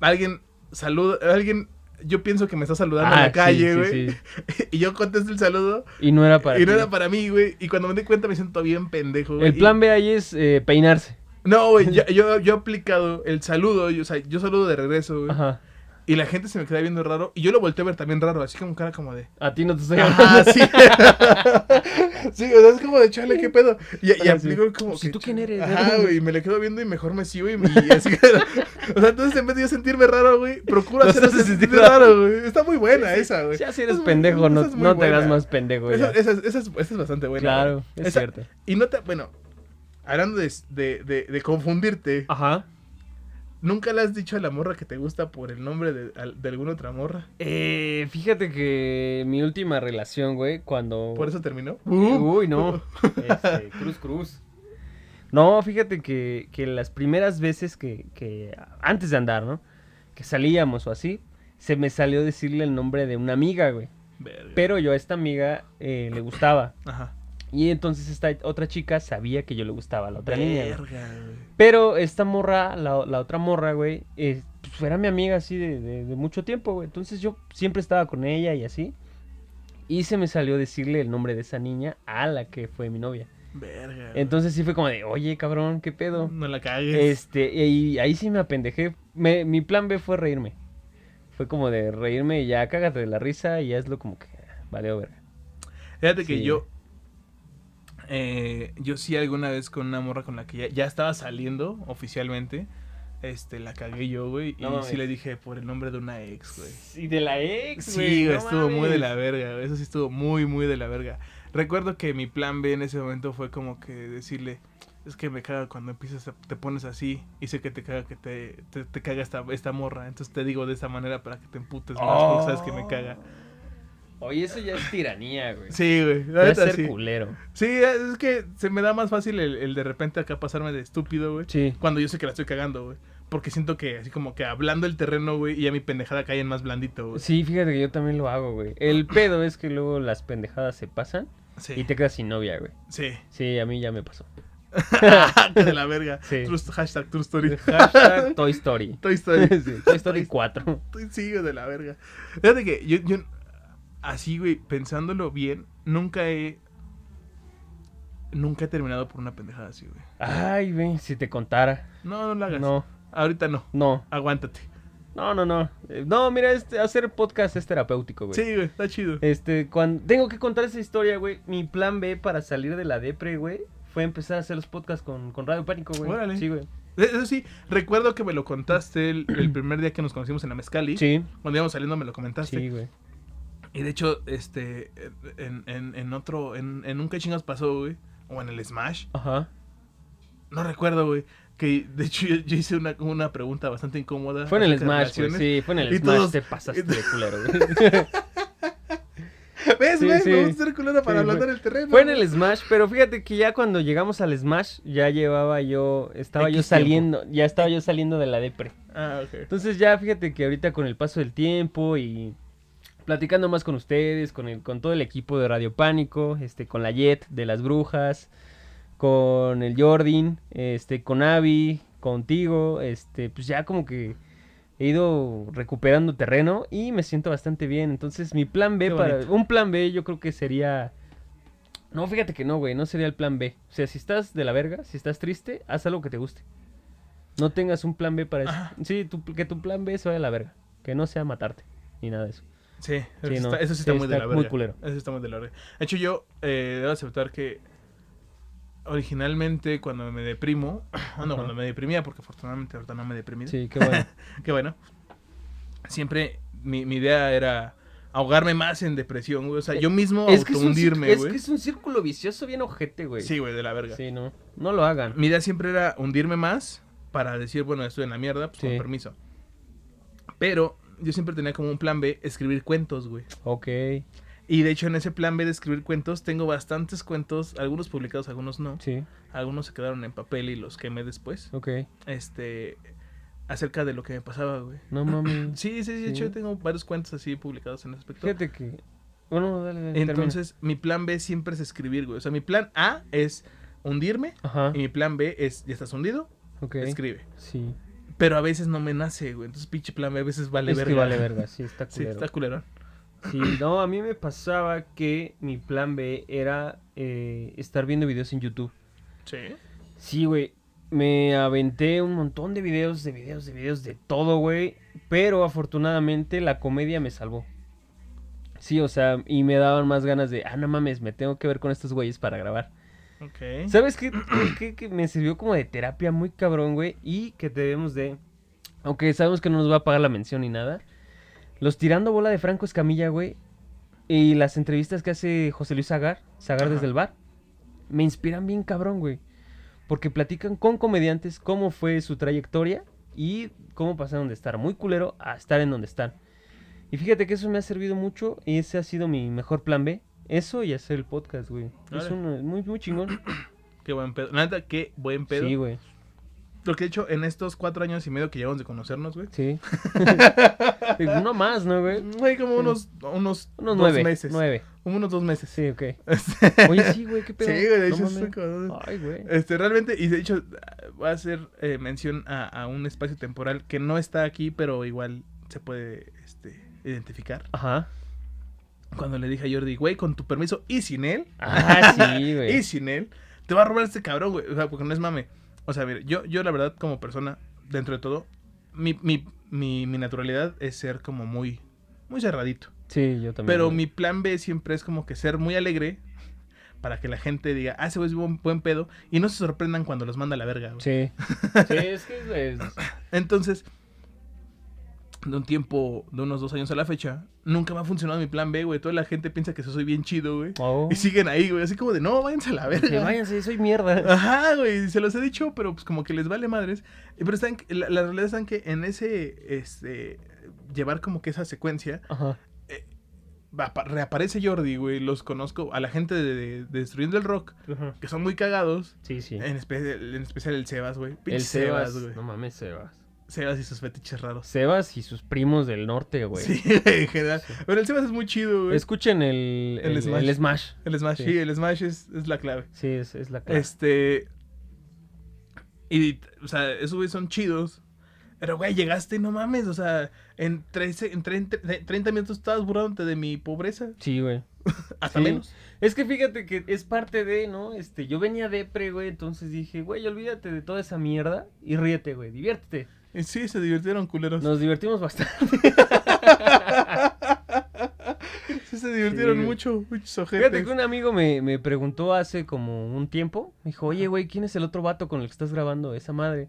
alguien saluda, alguien, yo pienso que me está saludando en Ah, la calle, sí, güey, sí, sí. y yo contesto el saludo Y no era para y no era para mí, güey, y cuando me di cuenta me siento bien pendejo, güey. El plan B ahí es eh, peinarse. No, güey, yo, yo, yo he aplicado el saludo, yo, o sea, yo saludo de regreso, güey, Ajá. Y la gente se me queda viendo raro, y yo lo volteo a ver también raro, así como cara como de... A ti no te estoy hablando. Ah, sí. sí, o sea, es como de chale, qué pedo. Y, y sí. aplico como Pues, que. ¿y tú quién eres? Ajá, güey, y me le quedo viendo y mejor me sigo y, me- y así. o sea, entonces en vez de yo sentirme raro, güey, procuro Lo hacer haces sentir raro, güey. Está muy buena esa, güey. Ya si eres pendejo, no, es no te hagas más pendejo Esa, esa es- esa es, esa es bastante buena. Claro, es cierto. Y no te. Bueno, hablando de, de, de, de confundirte, Ajá. ¿Nunca le has dicho a la morra que te gusta por el nombre de, de alguna otra morra? Eh, fíjate que mi última relación, güey, cuando... ¿Por eso terminó? Uy, no. Este, cruz, cruz. No, fíjate que, que las primeras veces que, que, antes de andar, ¿no? Que salíamos o así, se me salió decirle el nombre de una amiga, güey. Verga. Pero yo a esta amiga eh, le gustaba. Ajá. Y entonces esta otra chica sabía que yo le gustaba a la otra niña. Pero esta morra, la, la otra morra, güey, eh, pues era mi amiga así de, de- de mucho tiempo, güey. Entonces yo siempre estaba con ella y así. Y se me salió decirle el nombre de esa niña a la que fue mi novia. Verga. Entonces sí fue como de, oye, cabrón, ¿qué pedo? No la cagues. Este, y ahí sí me apendejé. Me- mi plan B fue reírme. Fue como de reírme y ya cágate de la risa y ya es lo como que, vale, verga. Fíjate que yo. Eh, yo sí alguna vez con una morra con la que ya, ya estaba saliendo oficialmente. Este, la cagué yo, güey. No y mames. sí le dije por el nombre de una ex, güey. Y de la ex, Sí, güey, estuvo muy de la verga, güey, Eso sí estuvo muy, muy de la verga. Recuerdo que mi plan B en ese momento fue como que decirle. Es que me caga cuando empiezas a, te pones así y sé que te caga que te, te, te caga esta, esta morra. Entonces te digo de esa manera para que te emputes más porque sabes que me caga. Oye, eso ya es tiranía, güey. Sí, güey. la neta, ser sí. culero. Sí, es que se me da más fácil el, el de repente acá pasarme de estúpido, güey. Sí. Cuando yo sé que la estoy cagando, güey. Porque siento que así como que hablando el terreno, güey, y ya mi pendejada cae en más blandito, güey. Sí, fíjate que yo también lo hago, güey. El pedo es que luego las pendejadas se pasan Sí. y te quedas sin novia, güey. Sí. Sí, a mí ya me pasó. De la verga. Sí. True- hashtag True Story. Hashtag Toy Story. Toy Story. Sí, Toy Story 4. Estoy sigo de la verga. Fíjate que yo, yo así, güey, pensándolo bien, nunca he. Nunca he terminado por una pendejada así, güey. Ay, güey, si te contara. No, no lo hagas. No, Ahorita no. no, Aguántate. no, no, no. Eh, No, mira, este, hacer podcast es terapéutico, güey. Sí, güey, está chido. Este, cuando tengo que contar esa historia, güey. Mi plan B para salir de la depre, güey, fue empezar a hacer los podcasts con, con Radio Pánico, güey. Órale. Sí, güey. Eso sí, recuerdo que me lo contaste el, el primer día que nos conocimos en la Mezcali. Sí, Cuando íbamos saliendo me lo comentaste. sí, güey. Y de hecho, este, en, en, en otro, en, en un que chingas pasó, güey, o en el Smash, Ajá. no recuerdo, güey, que de hecho yo, yo hice una, una pregunta bastante incómoda. Fue en el Smash, güey. Sí, fue en el Y Smash. todos- Te pasaste de culero, güey. ¿Ves, Sí, güey? sí. Me gusta ser culero para Sí, ablandar el terreno. Fue en el Smash, pero fíjate que ya cuando llegamos al Smash, ya llevaba yo, estaba yo tiempo. saliendo, ya estaba yo saliendo de la depre. Ah, ok. Entonces ya fíjate que ahorita con el paso del tiempo y platicando más con ustedes, con el, con todo el equipo de Radio Pánico, este, con la Jet de las Brujas, con el Jordin, este, con Avi, contigo, este, pues ya como que he ido recuperando terreno y me siento bastante bien. Entonces mi plan B para, un plan B yo creo que sería no, fíjate que no, güey, no sería el plan B. O sea, si estás de la verga, si estás triste, haz algo que te guste. No tengas un plan B para eso. Sí, tu- que tu plan B se vaya a la verga. Que no sea matarte, ni nada de eso. Sí, eso, Sí, está, no. eso sí Sí, está muy de la muy verga. culero. Eso está muy de la verga. De hecho, yo eh, debo aceptar que originalmente cuando me deprimo, ah, no, cuando me deprimía, porque afortunadamente ahorita no me he deprimido, Sí, qué bueno. que bueno, siempre mi, mi idea era ahogarme más en depresión, güey. O sea, yo mismo Es autohundirme, cir- es güey. que es un círculo vicioso bien ojete, güey. Sí, güey, de la verga. Sí, no. No lo hagan. Mi idea siempre era hundirme más para decir, bueno, estoy en la mierda, pues Sí. con permiso. Pero yo siempre tenía como un plan B, escribir cuentos, güey. Ok. Y de hecho en ese plan B de escribir cuentos tengo bastantes cuentos, algunos publicados, algunos no. Sí. Algunos se quedaron en papel y los quemé después. Ok. Este, acerca de lo que me pasaba, güey. No mames. Sí, sí, de Sí. hecho tengo varios cuentos así publicados en ese aspecto. Fíjate que. Bueno, dale, dale. termina. Entonces, mi plan B siempre es escribir, güey. O sea, mi plan A es hundirme Ajá. y mi plan B es, ya estás hundido, Ok. escribe. Sí. Pero a veces no me nace, güey. Entonces, pinche plan B a veces vale es verga. que vale verga, sí, está Sí, culero. está culerón. Sí, no, a mí me pasaba que mi plan B era eh, estar viendo videos en YouTube. Sí. Sí, güey. Me aventé un montón de videos, de videos, de videos, de todo, güey. Pero afortunadamente la comedia me salvó. Sí, o sea, y me daban más ganas de, ah, no mames, me tengo que ver con estos güeyes para grabar. ¿Sabes qué, qué- qué- qué me sirvió como de terapia muy cabrón, güey? Y que debemos de, aunque sabemos que no nos va a pagar la mención ni nada, los tirando bola de Franco Escamilla, güey, y las entrevistas que hace José Luis Zagar, Zagar Ajá. desde el bar, me inspiran bien cabrón, güey. Porque platican con comediantes cómo fue su trayectoria y cómo pasaron de estar muy culero a estar en donde están. Y fíjate que eso me ha servido mucho y ese ha sido mi mejor plan B. Eso y hacer el podcast, güey. Es Órale. un, muy, muy chingón. Qué buen pedo. Nada, qué buen pedo. Sí, güey. Lo que he hecho en estos cuatro años y medio que llevamos de conocernos, güey. Sí. Uno más, ¿no, güey? Hay como unos, unos, Unos dos nueve. meses. Nueve. Como unos dos meses. Sí, ok. Este, Oye, sí, güey, qué pedo. Sí, güey, de hecho, como- Ay, güey. Este, realmente, y de hecho, voy a hacer eh, mención a, a un espacio temporal que no está aquí, pero igual se puede este, identificar. Ajá. Cuando le dije a Jordi, güey, con tu permiso y sin él, Ah, sí, güey. y sin él, te va a robar este cabrón, güey. O sea, porque no es mame. O sea, mire, yo, yo la verdad, como persona, dentro de todo, mi, mi, mi, mi naturalidad es ser como muy, muy cerradito. Sí, yo también. Pero güey. mi plan B siempre es como que ser muy alegre para que la gente diga, ah, ese güey es buen, buen pedo, y no se sorprendan cuando los manda a la verga, güey. Sí. Sí, es que es... Entonces, de un tiempo, de unos dos años a la fecha, nunca me ha funcionado mi plan B, güey. Toda la gente piensa que soy bien chido, güey. Oh. Y siguen ahí, güey. Así como de, no, váyanse a la verga. Que váyanse, soy mierda. Ajá, güey, se los he dicho, pero pues como que les vale madres. Y Pero están, la, la realidad es que en ese, este, llevar como que esa secuencia, Ajá. pa- reaparece Jordi, güey, los conozco, a la gente de, de- de Destruyendo el Rock, Ajá. que son muy cagados, Sí, sí. en, especial, en especial el Sebas, güey. El Sebas. güey. no mames, Sebas. Sebas y sus fetiches raros. Sebas y sus primos del norte, güey. Sí, en general. Pero el Sebas es muy chido, güey. Escuchen el, El el, Smash. el Smash. El Smash, Sí. sí, el Smash es, es la clave. Sí, es, es la clave. Este. Y, o sea, esos güeyes son chidos. Pero, güey, llegaste y no mames. O sea, en, 13, en 30, 30 minutos estabas burlándote de mi pobreza. Sí, güey. Hasta Sí. menos. Es que fíjate que es parte de, ¿no? Este, yo venía depre, güey, entonces dije, güey, olvídate de toda esa mierda y ríete, güey, diviértete. Y sí, se divirtieron culeros. Nos divertimos bastante. Sí, se divirtieron Sí. mucho. Muchos Fíjate ojetes. que un amigo me, me preguntó hace como un tiempo, me dijo, oye, güey, ¿quién es el otro vato con el que estás grabando esa madre?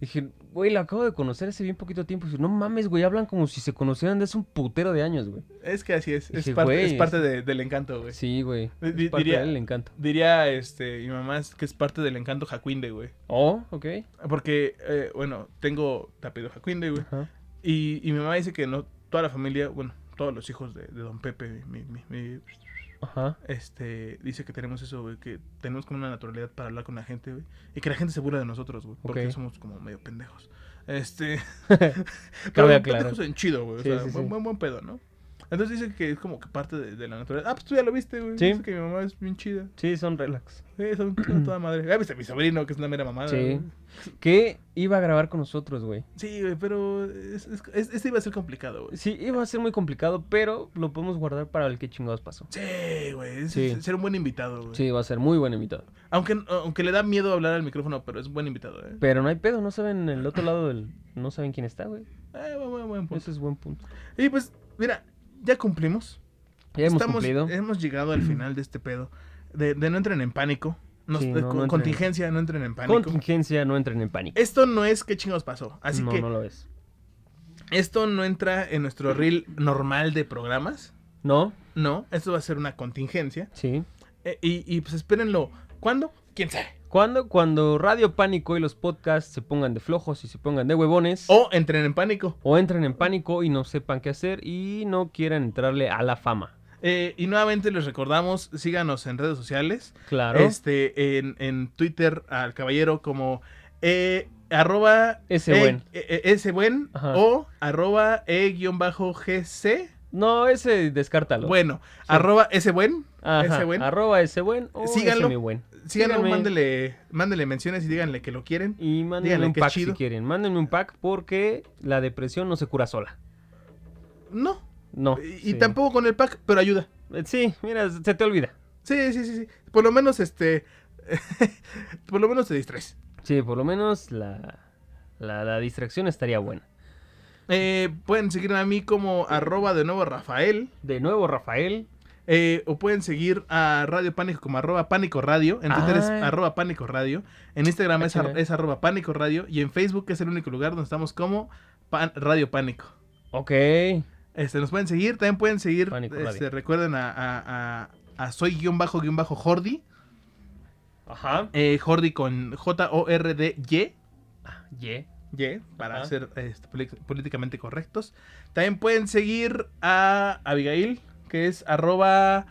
Dije, güey, lo acabo de conocer hace bien poquito tiempo. Dije, no mames, güey, hablan como si se conocieran de hace un putero de años, güey. Es que así es. Es parte, güey, es parte de- del encanto, güey. Sí, güey. Es di- parte diría- de él, le encanta. Diría este, mi mamá es que es parte del encanto Jacuinde, güey. Oh, ok. Porque, eh, bueno, tengo te apellido Jacuinde, güey. Y, y mi mamá dice que no, toda la familia, bueno, todos los hijos de, de Don Pepe, mi, mi- mi- Ajá. este, dice que tenemos eso, güey, que tenemos como una naturalidad para hablar con la gente, güey. Y que la gente se burla de nosotros, güey, porque somos como medio pendejos. Este, Cabe aclarar. pendejos en chido, güey, o sea, sí, buen, sí. buen, buen pedo, ¿no? Entonces dice que es como que parte de, de la naturaleza. Ah, pues tú ya lo viste, güey. Sí. Dice que mi mamá es bien chida. Sí, son relax. Sí, son toda madre. Ya viste a mi sobrino, que es una mera mamada. Sí. güey. Que iba a grabar con nosotros, güey. Sí, güey, pero es, es- es- este iba a ser complicado, güey. Sí, iba a ser muy complicado, pero lo podemos guardar para el que chingados pasó. Sí, güey. Sí. Ser un buen invitado, güey. Sí, va a ser muy buen invitado. Aunque, aunque le da miedo hablar al micrófono, pero es buen invitado, ¿eh? Pero no hay pedo, no saben el otro lado del... No saben quién está, güey. Eh, buen- buen punto. Ese es buen punto. Y pues, mira, ya cumplimos. Ya hemos Estamos- cumplido. Hemos llegado al final de este pedo. De, de no entren en pánico. Nos- Sí, de no, con- no entren. contingencia, no entren en pánico. Contingencia, no entren en pánico. Esto no es qué chingados pasó. Así no, que no lo es. Esto no entra en nuestro reel normal de programas. ¿No? No, esto va a ser una contingencia. Sí. Eh, y, y, pues espérenlo. ¿Cuándo? ¿Quién sabe? ¿Cuándo? Cuando Radio Pánico y los podcasts se pongan de flojos y se pongan de huevones. O entren en pánico. o entren en pánico y no sepan qué hacer y no quieran entrarle a la fama. Eh, y nuevamente les recordamos, síganos en redes sociales. Claro. Este, en, en Twitter al caballero como eh, arroba Ese eh, buen. eh, ese buen o arroba e guion bajo gc. No, ese descártalo. Bueno, arroba ese buen. Ajá, ese buen. Arroba ese buen o Síganlo. ese mi buen. Síganlo, síganme. mándele, mándele menciones y díganle que lo quieren. Y mándenme un pack si quieren. Mándenme un pack porque la depresión no se cura sola. No. No. y sí. tampoco con el pack, pero ayuda. Eh, Sí, mira, se te olvida. Sí, sí, sí, sí. Por lo menos este. por lo menos te distraes. Sí, por lo menos la, la, la distracción estaría buena. Eh, pueden seguirme a mí como arroba de nuevo Rafael. De nuevo, Rafael. Eh, o pueden seguir a Radio Pánico como arroba Pánico Radio. En Twitter es Ay. arroba Pánico Radio. En Instagram Ah, es, ar- es arroba Pánico Radio. Y en Facebook es el único lugar donde estamos como Pan- Radio Pánico. Ok. Este, nos pueden seguir. También pueden seguir. Pánico este, Radio. recuerden a, a, a- a soy guion bajo guion bajo Jordi. Ajá. Eh, Jordi con J-O-R-D-Y. Ye. Y, para Ajá. ser este, políticamente correctos. También pueden seguir a Abigail, que es arroba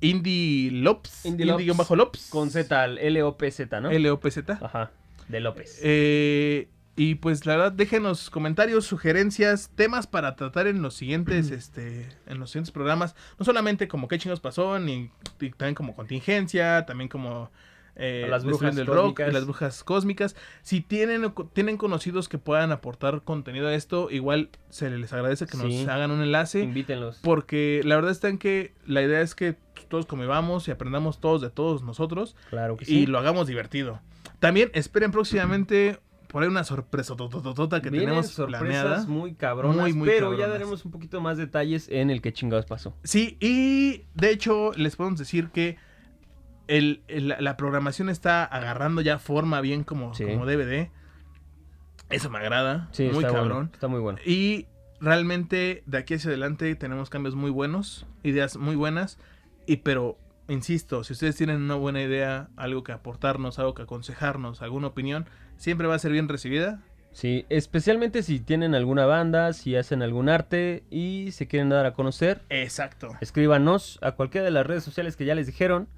Indie Lops. Indie Lops. Con Z, L-O-P-Z, ¿no? L-O-P-Z. Ajá. De López. Eh, y pues la verdad, déjenos comentarios, sugerencias, temas para tratar en los siguientes, este, en los siguientes programas. No solamente como qué chingos pasó, ni también como contingencia, también como eh, las brujas del rock, las brujas cósmicas. Si tienen, tienen conocidos que puedan aportar contenido a esto, igual se les agradece que Sí. nos hagan un enlace. Invítenlos. Porque la verdad está en que la idea es que todos convivamos y aprendamos todos de todos nosotros Claro que y sí. lo hagamos divertido. También esperen próximamente por ahí una sorpresa tototota que Vienen tenemos sorpresas planeada. muy cabronas, Muy, muy pero ya daremos un poquito más detalles en el que chingados pasó. Sí, y de hecho les podemos decir que el, el- la, programación está agarrando ya forma bien como, Sí. como DVD. Eso me agrada. Sí, muy está cabrón. bueno. Está muy bueno. Y realmente de aquí hacia adelante tenemos cambios muy buenos, ideas muy buenas. Y pero, insisto, si ustedes tienen una buena idea, algo que aportarnos, algo que aconsejarnos, alguna opinión, siempre va a ser bien recibida. Sí, especialmente si tienen alguna banda, si hacen algún arte y se quieren dar a conocer, Exacto. escríbanos a cualquiera de las redes sociales que ya les dijeron.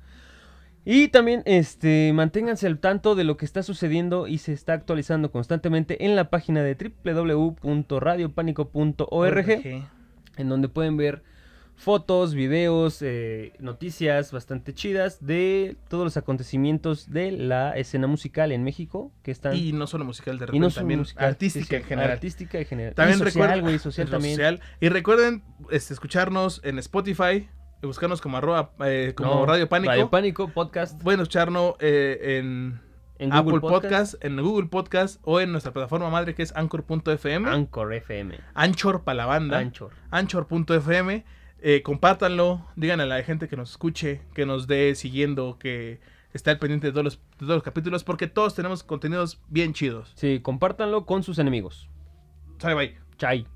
Y también este, manténganse al tanto de lo que está sucediendo y se está actualizando constantemente en la página de www.radiopánico.org, en donde pueden ver fotos, videos, eh, noticias bastante chidas de todos los acontecimientos de la escena musical en México que están Y no solo musical, de y repente no solo también musical, artística en general. Artística en general. También y social, recuerden, también. social. Y recuerden este, escucharnos en Spotify, buscarnos como arroba, eh, como No, Radio Pánico. Radio Pánico, podcast. Pueden escucharnos eh, en, En Apple Google Podcast. en Google Podcast o en nuestra plataforma madre que es Anchor.fm. Anchor FM. Anchor para la banda. Anchor. Anchor.fm. Eh, compártanlo, díganle a la gente que nos escuche, que nos dé siguiendo, que está al pendiente de todos, los, de todos los capítulos, porque todos tenemos contenidos bien chidos. Sí, compártanlo con sus enemigos. Sale, bye. Chai.